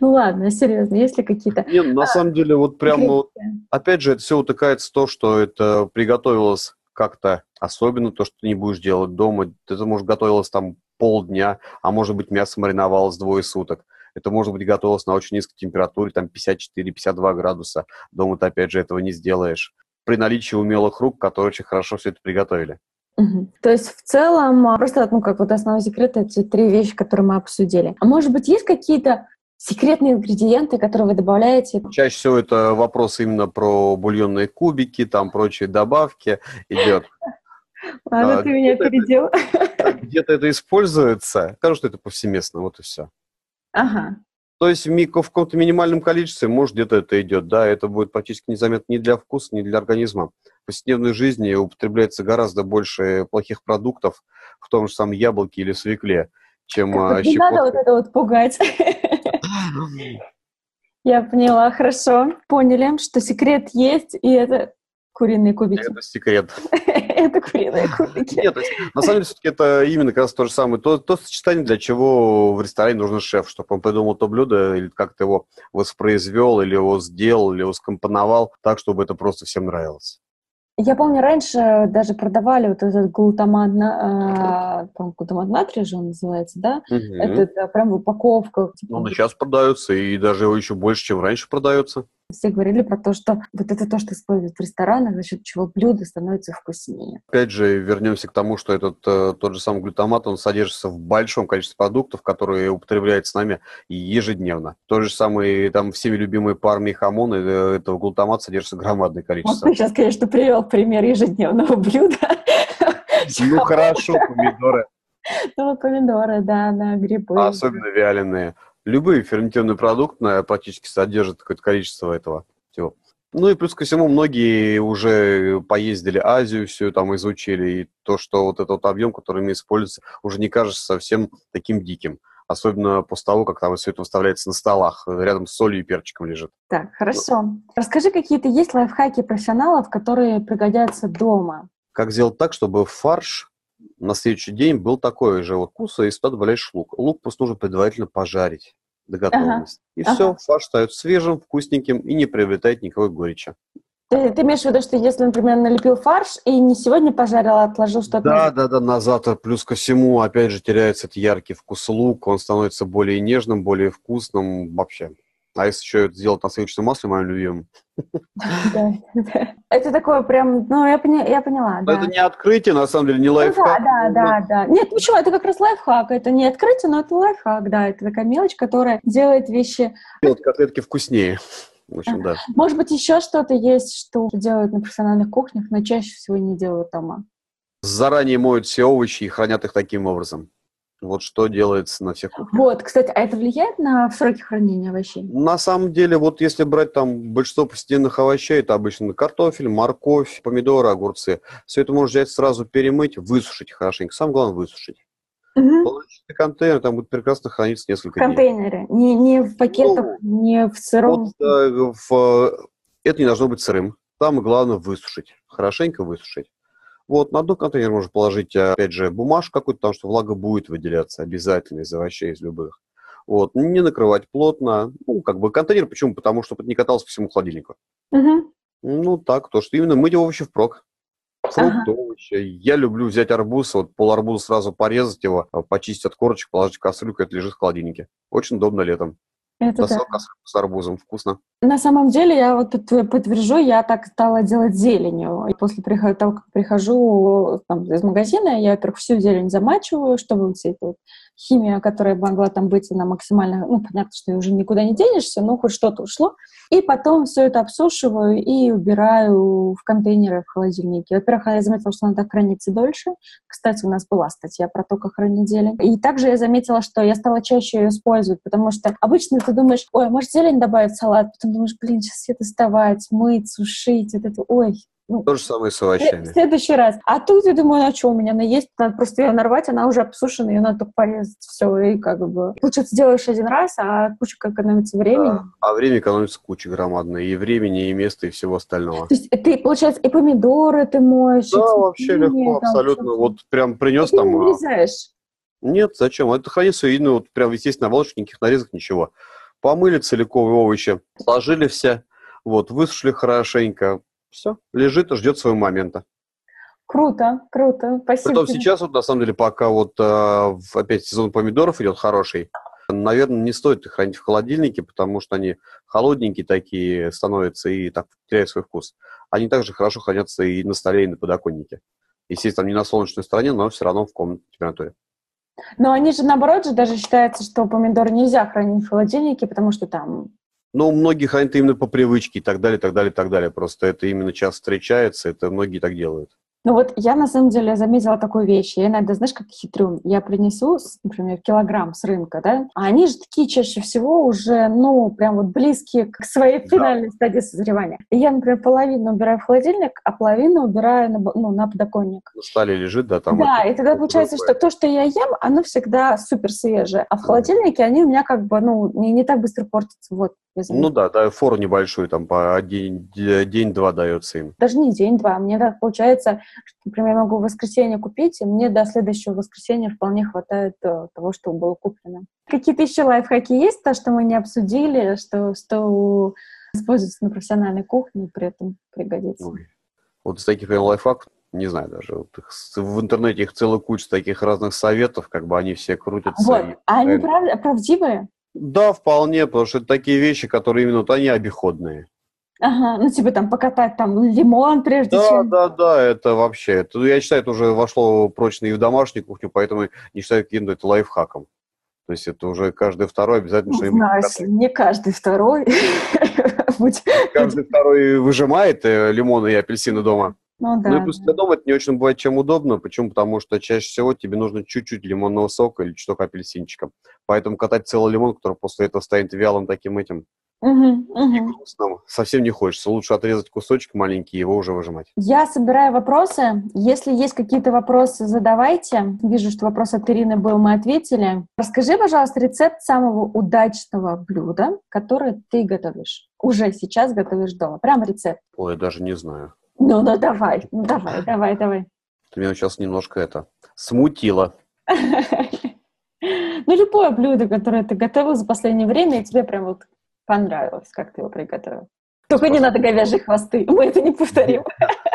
Ну ладно, серьезно, есть ли какие-то... Нет, на а, самом деле, вот прямо, опять же, это все утыкается в то, что это приготовилось как-то особенно, то, что ты не будешь делать дома. Это, может, готовилось там полдня, а может быть, мясо мариновалось двое суток. Это может быть готовилось на очень низкой температуре, там 54-52 градуса. Дома ты, опять же, этого не сделаешь. При наличии умелых рук, которые очень хорошо все это приготовили. Угу. То есть в целом а, просто, ну, как вот основной секрет, эти три вещи, которые мы обсудили. А может быть, есть какие-то секретные ингредиенты, которые вы добавляете? Чаще всего это вопрос именно про бульонные кубики, там прочие добавки идет. Ладно, а, ты меня опередил. Где-то это используется. Скажу, что это повсеместно, вот и все. Ага. То есть в, в каком-то минимальном количестве, может, где-то это идет, да, это будет практически незаметно ни для вкуса, ни для организма. В повседневной жизни употребляется гораздо больше плохих продуктов в том же самом яблоке или свекле, чем как Не надо вот это вот пугать. Я поняла, хорошо. Поняли, что секрет есть, и это куриные кубики. Это секрет. это куриные кубики. Нет, на самом деле, все-таки это именно как раз то же самое. То, то сочетание, для чего в ресторане нужен шеф, чтобы он придумал то блюдо, или как-то его воспроизвел, или его сделал, или его скомпоновал так, чтобы это просто всем нравилось. Я помню, раньше даже продавали вот этот глутамат, на, э, глутамат натрия же он называется, да? Угу. Это прям в упаковках. Типа, он и сейчас продается, и даже его еще больше, чем раньше продается. Все говорили про то, что вот это то, что используют в ресторанах, за счет чего блюдо становится вкуснее. Опять же, вернемся к тому, что этот э, тот же самый глютамат, он содержится в большом количестве продуктов, которые употребляются нами ежедневно. То же самое, там, всеми любимые парми хамон, э, этого глутамата содержится громадное количество. Вот ты сейчас, конечно, привел пример ежедневного блюда. Ну, хорошо, помидоры. Ну, помидоры, да, да, грибы. Особенно вяленые любые ферментированные продукты практически содержат какое-то количество этого всего. Ну и плюс ко всему, многие уже поездили Азию, все там изучили, и то, что вот этот вот объем, который ими используется, уже не кажется совсем таким диким. Особенно после того, как там все это выставляется на столах, рядом с солью и перчиком лежит. Так, хорошо. Расскажи, какие-то есть лайфхаки профессионалов, которые пригодятся дома? Как сделать так, чтобы фарш на следующий день был такой же вот вкус, и сюда добавляешь лук. Лук просто нужно предварительно пожарить до готовности. Ага. И ага. все, фарш становится свежим, вкусненьким и не приобретает никакой горечи. Ты, ты имеешь в виду, что если, например, налепил фарш и не сегодня пожарил, а отложил что-то? Да, да, да, на завтра. Плюс ко всему, опять же, теряется этот яркий вкус лука, он становится более нежным, более вкусным вообще. А если еще это сделать на сливочном масле, моим любимым? Да, Это такое прям, ну, я, поня, я поняла, да. Это не открытие, на самом деле, не лайфхак. Ну, да, да, да, да. Нет, почему? Это как раз лайфхак. Это не открытие, но это лайфхак, да. Это такая мелочь, которая делает вещи... Делает котлетки вкуснее. В общем, да. Может быть, еще что-то есть, что делают на профессиональных кухнях, но чаще всего не делают дома. Заранее моют все овощи и хранят их таким образом. Вот что делается на всех кухнях. Вот, кстати, а это влияет на сроки хранения овощей? На самом деле, вот если брать там большинство повседневных овощей, это обычно картофель, морковь, помидоры, огурцы. Все это можно взять сразу перемыть, высушить хорошенько. Самое главное высушить. Угу. Получите контейнер, там будет прекрасно храниться несколько дней. Контейнеры, не, не в пакетах, ну, не в сыром. Вот, э, в, это не должно быть сырым. Самое главное высушить, хорошенько высушить. Вот, на дно контейнер можно положить, опять же, бумажку какую-то, потому что влага будет выделяться обязательно из овощей, из любых. Вот, не накрывать плотно. Ну, как бы контейнер, почему? Потому что не катался по всему холодильнику. Угу. Ну, так, то, что именно мыть овощи впрок. Фрукты, ага. овощи. Я люблю взять арбуз, вот пол арбуза сразу порезать его, почистить от корочек, положить в кастрюльку, это лежит в холодильнике. Очень удобно летом. Это да. с арбузом, вкусно. На самом деле, я вот подтвержу, я так стала делать зеленью. И после того, как прихожу там, из магазина, я, во-первых, всю зелень замачиваю, чтобы вот эта вот химия, которая могла там быть, она максимально, ну, понятно, что уже никуда не денешься, но хоть что-то ушло. И потом все это обсушиваю и убираю в контейнеры в холодильнике. Во-первых, я заметила, что она так хранится дольше. Кстати, у нас была статья про то, как хранить зелень. И также я заметила, что я стала чаще ее использовать, потому что обычно ты думаешь, ой, может, зелень добавить в салат? Потом думаешь, блин, сейчас все доставать, мыть, сушить, вот это, ой, ну, То же самое с овощами. В следующий раз. А тут я думаю, а что у меня она есть, надо просто ее нарвать, она уже обсушена, ее надо только порезать, все, и как бы... Получается, делаешь один раз, а куча экономится времени. Да. А время экономится куча громадная, и времени, и места, и всего остального. То есть ты, получается, и помидоры ты моешь, Да, и вообще легко, там, абсолютно. Что-то. Вот прям принес там... Ты не нарезаешь? Нет, зачем? Это хранится, и, ну, вот прям, естественно, на волочке, никаких нарезок, ничего. Помыли целиковые овощи, сложили все, вот, высушили хорошенько, все, лежит и ждет своего момента. Круто, круто, спасибо. Потом сейчас вот, на самом деле, пока вот э, опять сезон помидоров идет хороший, наверное, не стоит их хранить в холодильнике, потому что они холодненькие такие становятся и так теряют свой вкус. Они также хорошо хранятся и на столе, и на подоконнике. Естественно, не на солнечной стороне, но все равно в комнатной температуре. Но они же, наоборот, же даже считается, что помидоры нельзя хранить в холодильнике, потому что там ну, многие хранят именно по привычке и так далее, так далее, так далее. Просто это именно часто встречается, это многие так делают. Ну вот я на самом деле заметила такую вещь. Я иногда, знаешь, как хитрю. Я принесу, например, килограмм с рынка, да, а они же такие чаще всего уже, ну, прям вот близкие к своей финальной да. стадии созревания. И я, например, половину убираю в холодильник, а половину убираю на, ну, на подоконник. На столе лежит, да, там. Да, и тогда получается, другое. что то, что я ем, оно всегда супер свежее, а в холодильнике они у меня как бы, ну, не, не так быстро портятся. Вот. Ну да, да, фор небольшой, там по день, день-два дается им. Даже не день-два, мне так получается, что, например, я могу в воскресенье купить, и мне до следующего воскресенья вполне хватает э, того, что было куплено. Какие-то еще лайфхаки есть, то, что мы не обсудили, что, что используется на профессиональной кухне при этом пригодится? Ой. Вот из таких лайфхаков, не знаю даже, вот их, в интернете их целая куча таких разных советов, как бы они все крутятся. Вот. И, а они прав... правдивые? Да, вполне, потому что это такие вещи, которые именно вот они обиходные. Ага, ну типа там покатать там лимон прежде да, чем... Да, да, да, это вообще, это, я считаю, это уже вошло прочно и в домашнюю кухню, поэтому не считаю каким-то это лайфхаком. То есть это уже каждый второй обязательно что-нибудь Знаешь, не каждый второй. Каждый второй выжимает э, лимоны и апельсины дома. Ну, да. ну и плюс для дома это не очень бывает чем удобно. Почему? Потому что чаще всего тебе нужно чуть-чуть лимонного сока или чуток апельсинчика. Поэтому катать целый лимон, который после этого станет вялым таким этим, Угу, угу. И грустным совсем не хочется. Лучше отрезать кусочек маленький и его уже выжимать. Я собираю вопросы. Если есть какие-то вопросы, задавайте. Вижу, что вопрос от Ирины был, мы ответили. Расскажи, пожалуйста, рецепт самого удачного блюда, которое ты готовишь. Уже сейчас готовишь дома. Прям рецепт. Ой, я даже не знаю. Ну, ну давай, ну давай, давай, давай. Ты меня сейчас немножко это смутило. Ну, любое блюдо, которое ты готовил за последнее время, и тебе прям вот понравилось, как ты его приготовил. Только не надо говяжьи хвосты, мы это не повторим.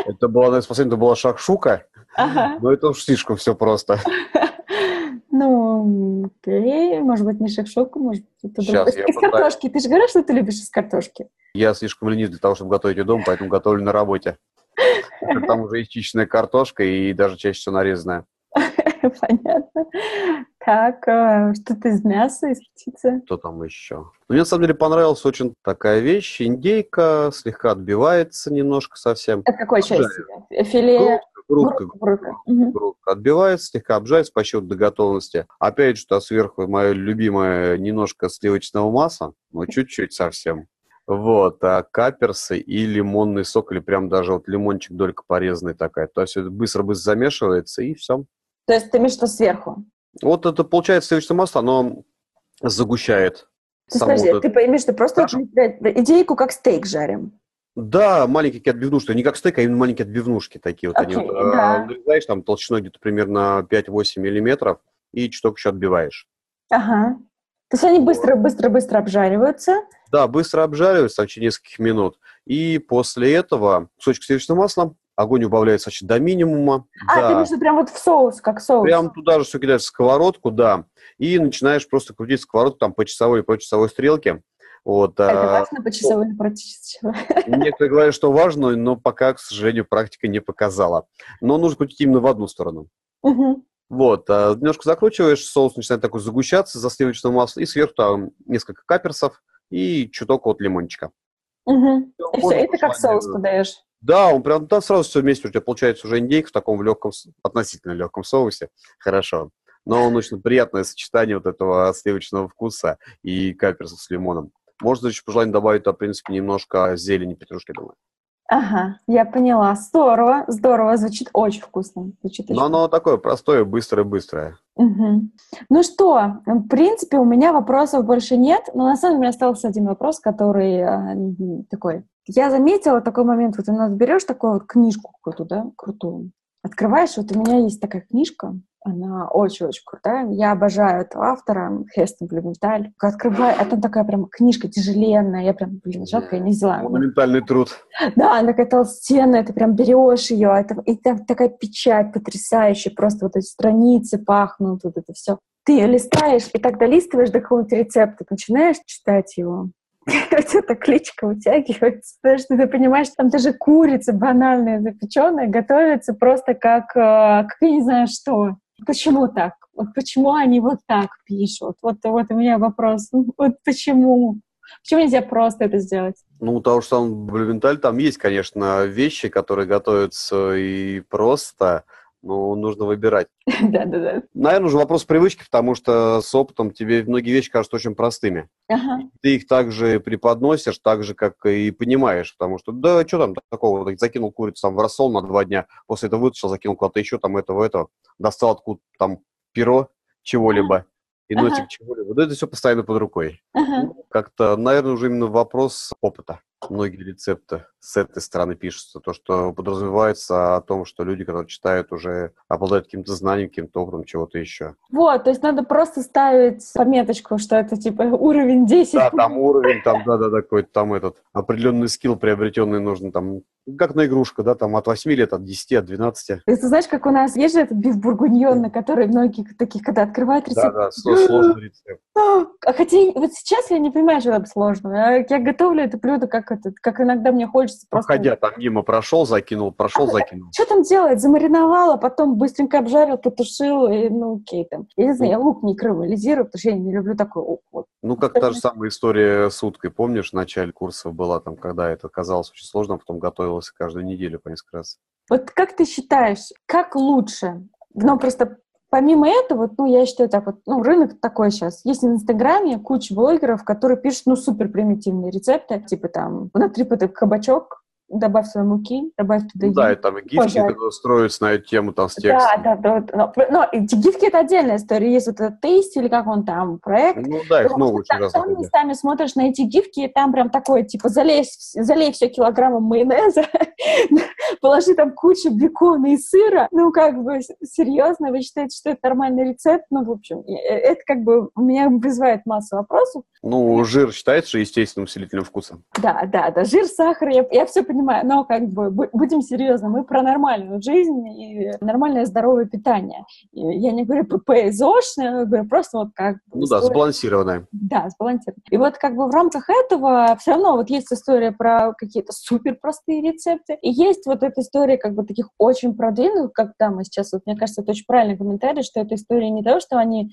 Это была, наверное, последняя, это была шакшука, но это уж слишком все просто. Ну, окей, может быть, не шакшука, может быть, это Сейчас, другое. Из картошки. Ты же говоришь, что ты любишь из картошки. Я слишком ленив для того, чтобы готовить дома, поэтому готовлю на работе. Там уже есть чищенная картошка и даже чаще всего нарезанная. Понятно. Как? Э, что-то из мяса, из птицы? Что там еще? Ну, мне, на самом деле, понравилась очень такая вещь. Индейка слегка отбивается немножко совсем. Это какой часть? Филе? Грудка, грудка, грудка, грудка отбивается, слегка обжарится по счету до готовности. Опять же, что сверху мое любимое немножко сливочного масла, но чуть-чуть совсем. Вот, а каперсы и лимонный сок, или прям даже вот лимончик долька порезанный такая. То есть это быстро-быстро замешивается, и все. То есть ты имеешь что сверху? Вот это получается сливочное масло, оно загущает. Ты, подожди, вот ты поймешь, что просто да. идейку как стейк жарим. Да, маленькие какие отбивнушки, не как стейк, а именно маленькие отбивнушки такие вот. Okay, они вот, да. нарезаешь там толщиной где-то примерно 5-8 миллиметров и чуток еще отбиваешь. Ага. То есть они быстро-быстро-быстро обжариваются? Да, быстро обжариваются, в течение нескольких минут. И после этого кусочек сливочного масла, огонь убавляется значит, до минимума. А, да. ты имеешь прям вот в соус, как соус? Прям туда же все кидаешь в сковородку, да. И начинаешь просто крутить сковородку там по часовой, по часовой стрелке. Вот, Это а, важно по часовой часовой? Некоторые говорят, что важно, но пока, к сожалению, практика не показала. Но нужно крутить именно в одну сторону. Угу. Вот, а, немножко закручиваешь, соус начинает такой загущаться за сливочного масла, и сверху там несколько каперсов и чуток от лимончика. Угу. И все, это как соус подаешь? Да, он прям там сразу все вместе, у тебя получается уже индейка в таком легком, относительно легком соусе. Хорошо. Но он очень приятное сочетание вот этого сливочного вкуса и каперсов с лимоном. Можно еще по желанию добавить, в принципе, немножко зелени петрушки, думаю. Ага, я поняла. Здорово, здорово, звучит очень вкусно. Звучит Но оно такое простое, быстрое-быстрое. Угу. Ну что, в принципе, у меня вопросов больше нет, но на самом деле остался один вопрос, который э, такой. Я заметила такой момент, вот ты берешь такую вот книжку какую-то, да, крутую, открываешь, вот у меня есть такая книжка, она очень-очень крутая. Я обожаю этого автора, Хестон Блюменталь. Открываю, а там такая прям книжка тяжеленная. Я прям, блин, жалко, я не взяла. Монументальный труд. Да, она такая толстенная, ты прям берешь ее, это, и там такая печать потрясающая, просто вот эти страницы пахнут, вот это все. Ты ее листаешь, и так долистываешь до какого-то рецепта, начинаешь читать его, так кличка вытягивается, потому что ты понимаешь, там даже курица банальная запеченная готовится просто как, э, как я не знаю что. Почему так? Вот почему они вот так пишут? Вот, вот у меня вопрос. Ну, вот почему? Почему нельзя просто это сделать? Ну, потому что там Блюменталь, там есть, конечно, вещи, которые готовятся и просто, но нужно выбирать. Да-да-да. Наверное, уже вопрос привычки, потому что с опытом тебе многие вещи кажутся очень простыми. Ага. Ты их также преподносишь, так же, как и понимаешь, потому что, да, что там такого, закинул курицу там в рассол на два дня, после этого вытащил, закинул куда-то еще, там этого, этого, достал откуда там перо чего-либо, и носик ага. чего-либо. Да это все постоянно под рукой. Ага. Как-то, наверное, уже именно вопрос опыта. Многие рецепты с этой стороны пишутся. То, что подразумевается о том, что люди, которые читают, уже обладают каким-то знанием, каким-то опытом, чего-то еще. Вот, то есть надо просто ставить пометочку, что это типа уровень 10. Да, там уровень, там, да-да-да, какой-то там этот определенный скилл приобретенный нужно там как на игрушку, да, там от 8 лет, от 10, от 12. Ты знаешь, как у нас есть же этот биф бургуньон, на который многие таких, когда открывают рецепт. Да, да, сложный рецепт. А хотя вот сейчас я не понимаю, что там сложного. Я готовлю это блюдо, как, это, как иногда мне хочется просто... Проходя там мимо, прошел, закинул, прошел, а, закинул. Что там делать? Замариновала, потом быстренько обжарил, потушил, и ну окей там. Я не знаю, я лук не карамелизирую, потому что я не люблю такой. Вот. Ну, как та же самая история с уткой, помнишь, в начале курса была там, когда это казалось очень сложно, а потом готовилась каждую неделю по несколько раз. Вот как ты считаешь, как лучше? Ну, просто Помимо этого, ну, я считаю так вот, ну, рынок такой сейчас. Есть в Инстаграме куча блогеров, которые пишут, ну, супер примитивные рецепты, типа там, внутри кабачок, добавь свои муки, добавь туда ну, Да, и там и гифки, которые строятся на эту тему там с текстом. Да, да, да. Но, но гифки — это отдельная история. Есть вот этот тейст или как он там, проект. Ну да, их много очень разных. Там местами смотришь на эти гифки, и там прям такое, типа, залей, залей все килограммом майонеза, положи там кучу бекона и сыра. Ну, как бы, серьезно, вы считаете, что это нормальный рецепт? Ну, в общем, э, это как бы меня вызывает массу вопросов. Ну, жир считается естественным усилителем вкуса. Да, да, да, жир, сахар, я, я все понимаю, но как бы будем серьезны, мы про нормальную жизнь и нормальное здоровое питание. И я не говорю ПП-ЗОшное, я говорю просто вот как... Ну история... да, сбалансированное. Да, сбалансированное. И вот как бы в рамках этого все равно вот есть история про какие-то супер простые рецепты, и есть вот эта история как бы таких очень продвинутых, как там мы сейчас, вот, мне кажется, это очень правильный комментарий, что эта история не того, что они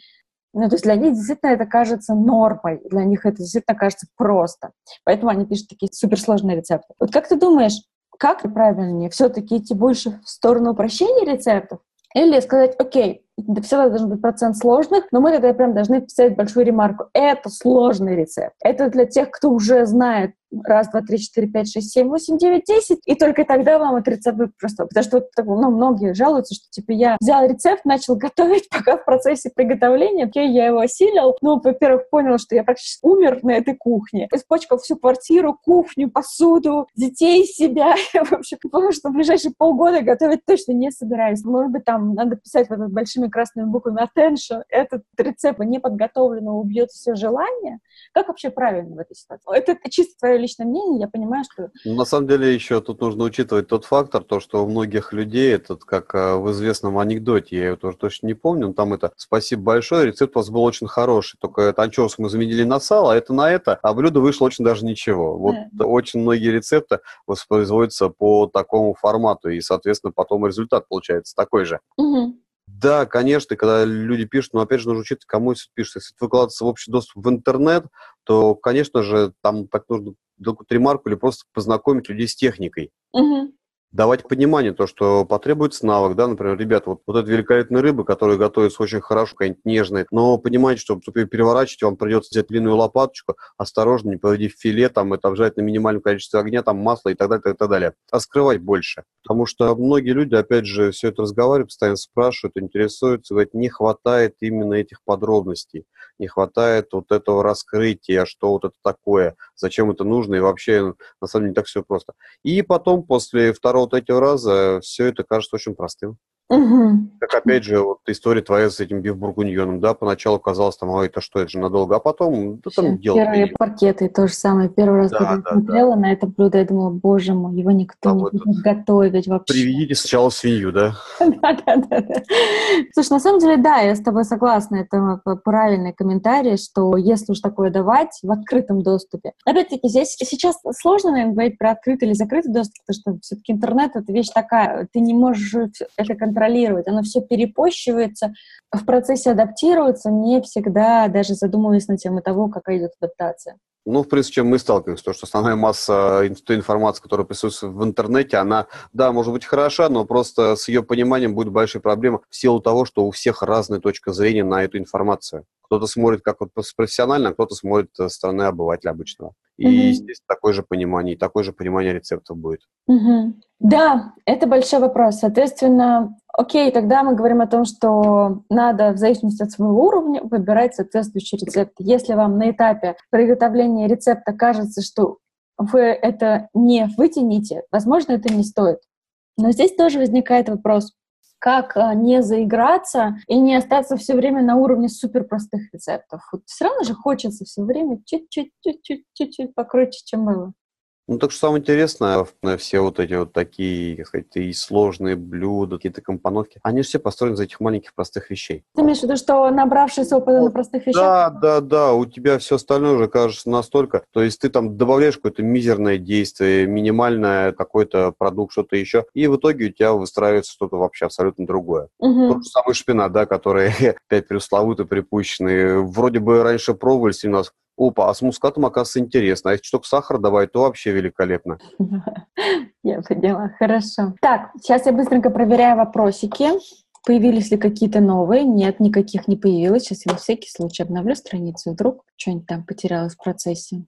ну, то есть для них действительно это кажется нормой, для них это действительно кажется просто. Поэтому они пишут такие суперсложные рецепты. Вот как ты думаешь, как правильнее все-таки идти больше в сторону упрощения рецептов или сказать, окей, всегда должен быть процент сложных, но мы тогда прям должны писать большую ремарку. Это сложный рецепт. Это для тех, кто уже знает раз, два, три, четыре, пять, шесть, семь, восемь, девять, десять, и только тогда вам этот рецепт будет просто. Потому что вот, ну, многие жалуются, что типа я взял рецепт, начал готовить, пока в процессе приготовления, окей, я его осилил, ну, во-первых, понял, что я практически умер на этой кухне, испачкал всю квартиру, кухню, посуду, детей, себя, в общем, потому что в ближайшие полгода готовить точно не собираюсь. Может быть, там надо писать вот большими красными буквами attention, этот рецепт неподготовленного убьет все желание. Как вообще правильно в этой ситуации? Это чисто твое личное мнение, я понимаю, что... Ну, на самом деле еще тут нужно учитывать тот фактор, то, что у многих людей, этот, как э, в известном анекдоте, я его тоже точно не помню, но там это «Спасибо большое, рецепт у вас был очень хороший, только это анчоус мы заменили на сало, а это на это, а блюдо вышло очень даже ничего». Вот да. очень многие рецепты воспроизводятся по такому формату, и, соответственно, потом результат получается такой же. Угу. Да, конечно, когда люди пишут, но опять же нужно учиться, кому это пишется. Если это выкладывается в общий доступ в интернет, то, конечно же, там так нужно какую-то ремарку или просто познакомить людей с техникой. Угу давать понимание, то, что потребуется навык, да, например, ребята, вот, вот эта великолепная рыба, которая готовится очень хорошо, какая-нибудь нежная, но понимаете, что чтобы переворачивать, вам придется взять длинную лопаточку, осторожно, не поводи в филе, там, это обжать на минимальном количестве огня, там, масла и так далее, и так далее. Раскрывать больше. Потому что многие люди, опять же, все это разговаривают, постоянно спрашивают, интересуются, говорят, не хватает именно этих подробностей, не хватает вот этого раскрытия, что вот это такое, зачем это нужно, и вообще, на самом деле, так все просто. И потом, после второго вот третьего раза все это кажется очень простым. Угу. Как опять же, вот история твоя с этим бифбургуньоном, да, поначалу казалось, там, ой, это что, это же надолго, а потом, да там дело. Первые прием. паркеты, то же самое. Первый раз, да, когда да, смотрела да. на это блюдо, я думала, боже мой, его никто а не вот будет готовить вообще. Приведите сначала свинью, да? Да-да-да. Слушай, на самом деле, да, я с тобой согласна, это правильный комментарий, что если уж такое давать в открытом доступе. Опять-таки, здесь сейчас сложно, наверное, говорить про открытый или закрытый доступ, потому что все-таки интернет — это вещь такая, ты не можешь это контролировать, оно все перепощивается, в процессе адаптируется, не всегда даже задумываясь на тему того, какая идет адаптация. Ну, в принципе, чем мы сталкиваемся, то, что основная масса той информации, которая присутствует в интернете, она, да, может быть хороша, но просто с ее пониманием будет большая проблема в силу того, что у всех разная точка зрения на эту информацию. Кто-то смотрит как вот профессионально, а кто-то смотрит со стороны обывателя обычного. И, mm-hmm. естественно, такое же понимание, и такое же понимание рецептов будет. Mm-hmm. Да, это большой вопрос. Соответственно, окей, тогда мы говорим о том, что надо в зависимости от своего уровня выбирать соответствующий рецепт. Если вам на этапе приготовления рецепта кажется, что вы это не вытяните, возможно, это не стоит. Но здесь тоже возникает вопрос, как а, не заиграться и не остаться все время на уровне супер простых рецептов. Вот все равно же хочется все время чуть-чуть, чуть-чуть, чуть-чуть покруче, чем было. Ну, так что самое интересное, все вот эти вот такие, как сказать, и сложные блюда, какие-то компоновки, они же все построены из этих маленьких простых вещей. Ты имеешь в виду, что набравшись опыта на простых вещах? Да, да, да, у тебя все остальное уже кажется настолько, то есть ты там добавляешь какое-то мизерное действие, минимальное какой-то продукт, что-то еще, и в итоге у тебя выстраивается что-то вообще абсолютно другое. Угу. Тот же самый шпинат, да, который опять пресловутый, припущенный, вроде бы раньше пробовались у нас Опа, а с мускатом, оказывается, интересно. А если что сахар добавить, то вообще великолепно. Я поняла, хорошо. Так, сейчас я быстренько проверяю вопросики. Появились ли какие-то новые? Нет, никаких не появилось. Сейчас я на всякий случай обновлю страницу, вдруг что-нибудь там потерялось в процессе.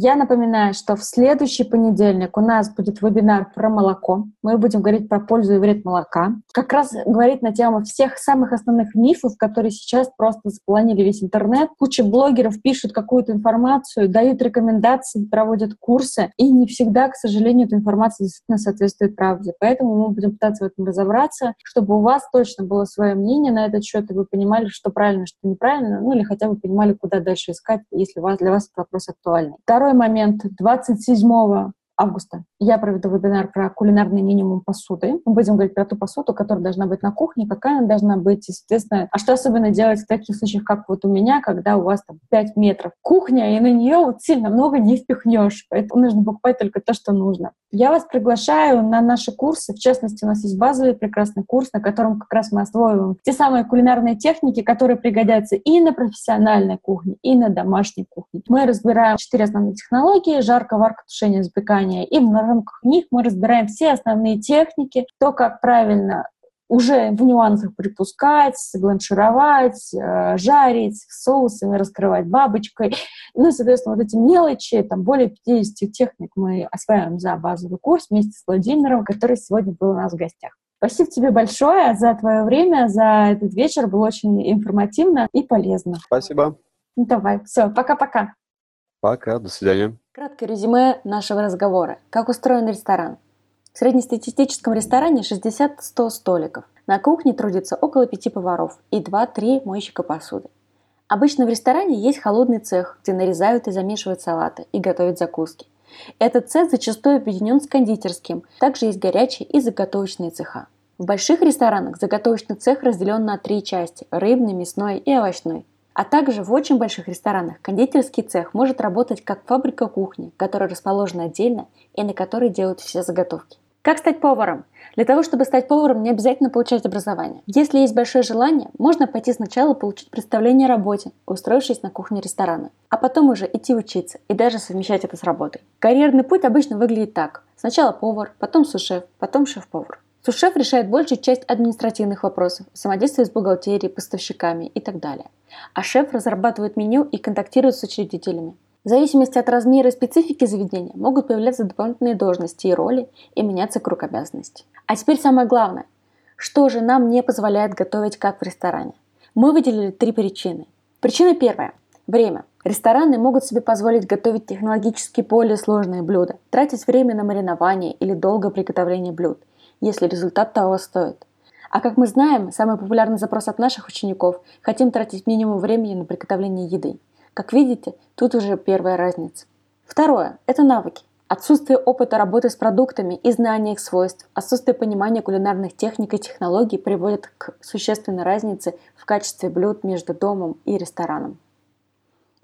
Я напоминаю, что в следующий понедельник у нас будет вебинар про молоко. Мы будем говорить про пользу и вред молока. Как раз говорить на тему всех самых основных мифов, которые сейчас просто заполонили весь интернет. Куча блогеров пишут какую-то информацию, дают рекомендации, проводят курсы, и не всегда, к сожалению, эта информация действительно соответствует правде. Поэтому мы будем пытаться в этом разобраться, чтобы у вас точно было свое мнение на этот счет, и вы понимали, что правильно, что неправильно, ну или хотя бы понимали, куда дальше искать, если для вас этот вопрос актуальный. Второй Второй момент. 27 августа я проведу вебинар про кулинарный минимум посуды. Мы будем говорить про ту посуду, которая должна быть на кухне, какая она должна быть, естественно. А что особенно делать в таких случаях, как вот у меня, когда у вас там 5 метров кухня, и на нее вот сильно много не впихнешь. Поэтому нужно покупать только то, что нужно. Я вас приглашаю на наши курсы. В частности, у нас есть базовый прекрасный курс, на котором как раз мы освоиваем те самые кулинарные техники, которые пригодятся и на профессиональной кухне, и на домашней кухне. Мы разбираем четыре основные технологии — жарко, варка, тушение, запекание. И в рамках них мы разбираем все основные техники, то, как правильно уже в нюансах припускать, бланшировать, э, жарить соусами, раскрывать бабочкой. Ну соответственно, вот эти мелочи, там более 50 техник мы осваиваем за базовый курс вместе с Владимиром, который сегодня был у нас в гостях. Спасибо тебе большое за твое время, за этот вечер. Было очень информативно и полезно. Спасибо. Ну, давай, все, пока-пока. Пока, до свидания. Краткое резюме нашего разговора. Как устроен ресторан? В среднестатистическом ресторане 60-100 столиков. На кухне трудится около 5 поваров и 2-3 мойщика посуды. Обычно в ресторане есть холодный цех, где нарезают и замешивают салаты и готовят закуски. Этот цех зачастую объединен с кондитерским. Также есть горячие и заготовочные цеха. В больших ресторанах заготовочный цех разделен на три части – рыбный, мясной и овощной. А также в очень больших ресторанах кондитерский цех может работать как фабрика кухни, которая расположена отдельно и на которой делают все заготовки. Как стать поваром? Для того, чтобы стать поваром, не обязательно получать образование. Если есть большое желание, можно пойти сначала получить представление о работе, устроившись на кухне ресторана, а потом уже идти учиться и даже совмещать это с работой. Карьерный путь обычно выглядит так. Сначала повар, потом сушеф, потом шеф-повар. Сушеф решает большую часть административных вопросов, взаимодействует с бухгалтерией, поставщиками и так далее. А шеф разрабатывает меню и контактирует с учредителями. В зависимости от размера и специфики заведения могут появляться дополнительные должности и роли и меняться круг обязанностей. А теперь самое главное. Что же нам не позволяет готовить как в ресторане? Мы выделили три причины. Причина первая – время. Рестораны могут себе позволить готовить технологически более сложные блюда, тратить время на маринование или долгое приготовление блюд – если результат того стоит. А как мы знаем, самый популярный запрос от наших учеников – хотим тратить минимум времени на приготовление еды. Как видите, тут уже первая разница. Второе – это навыки. Отсутствие опыта работы с продуктами и знания их свойств, отсутствие понимания кулинарных техник и технологий приводит к существенной разнице в качестве блюд между домом и рестораном.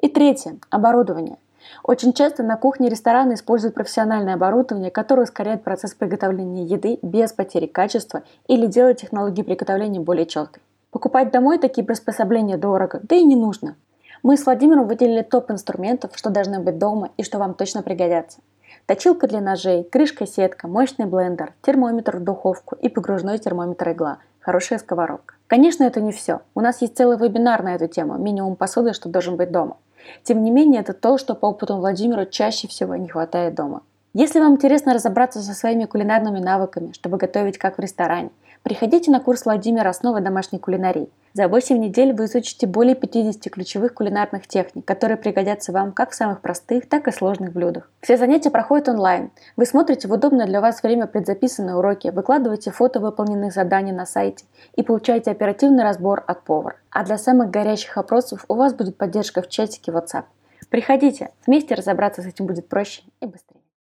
И третье – оборудование. Очень часто на кухне ресторана используют профессиональное оборудование, которое ускоряет процесс приготовления еды без потери качества или делает технологии приготовления более четкой. Покупать домой такие приспособления дорого, да и не нужно. Мы с Владимиром выделили топ инструментов, что должны быть дома и что вам точно пригодятся. Точилка для ножей, крышка-сетка, мощный блендер, термометр в духовку и погружной термометр-игла, хорошая сковородка. Конечно, это не все. У нас есть целый вебинар на эту тему «Минимум посуды, что должен быть дома». Тем не менее, это то, что по опыту Владимира чаще всего не хватает дома. Если вам интересно разобраться со своими кулинарными навыками, чтобы готовить как в ресторане, приходите на курс Владимира «Основы домашней кулинарии». За 8 недель вы изучите более 50 ключевых кулинарных техник, которые пригодятся вам как в самых простых, так и сложных блюдах. Все занятия проходят онлайн. Вы смотрите в удобное для вас время предзаписанные уроки, выкладываете фото выполненных заданий на сайте и получаете оперативный разбор от повара. А для самых горячих вопросов у вас будет поддержка в чатике WhatsApp. Приходите, вместе разобраться с этим будет проще и быстрее.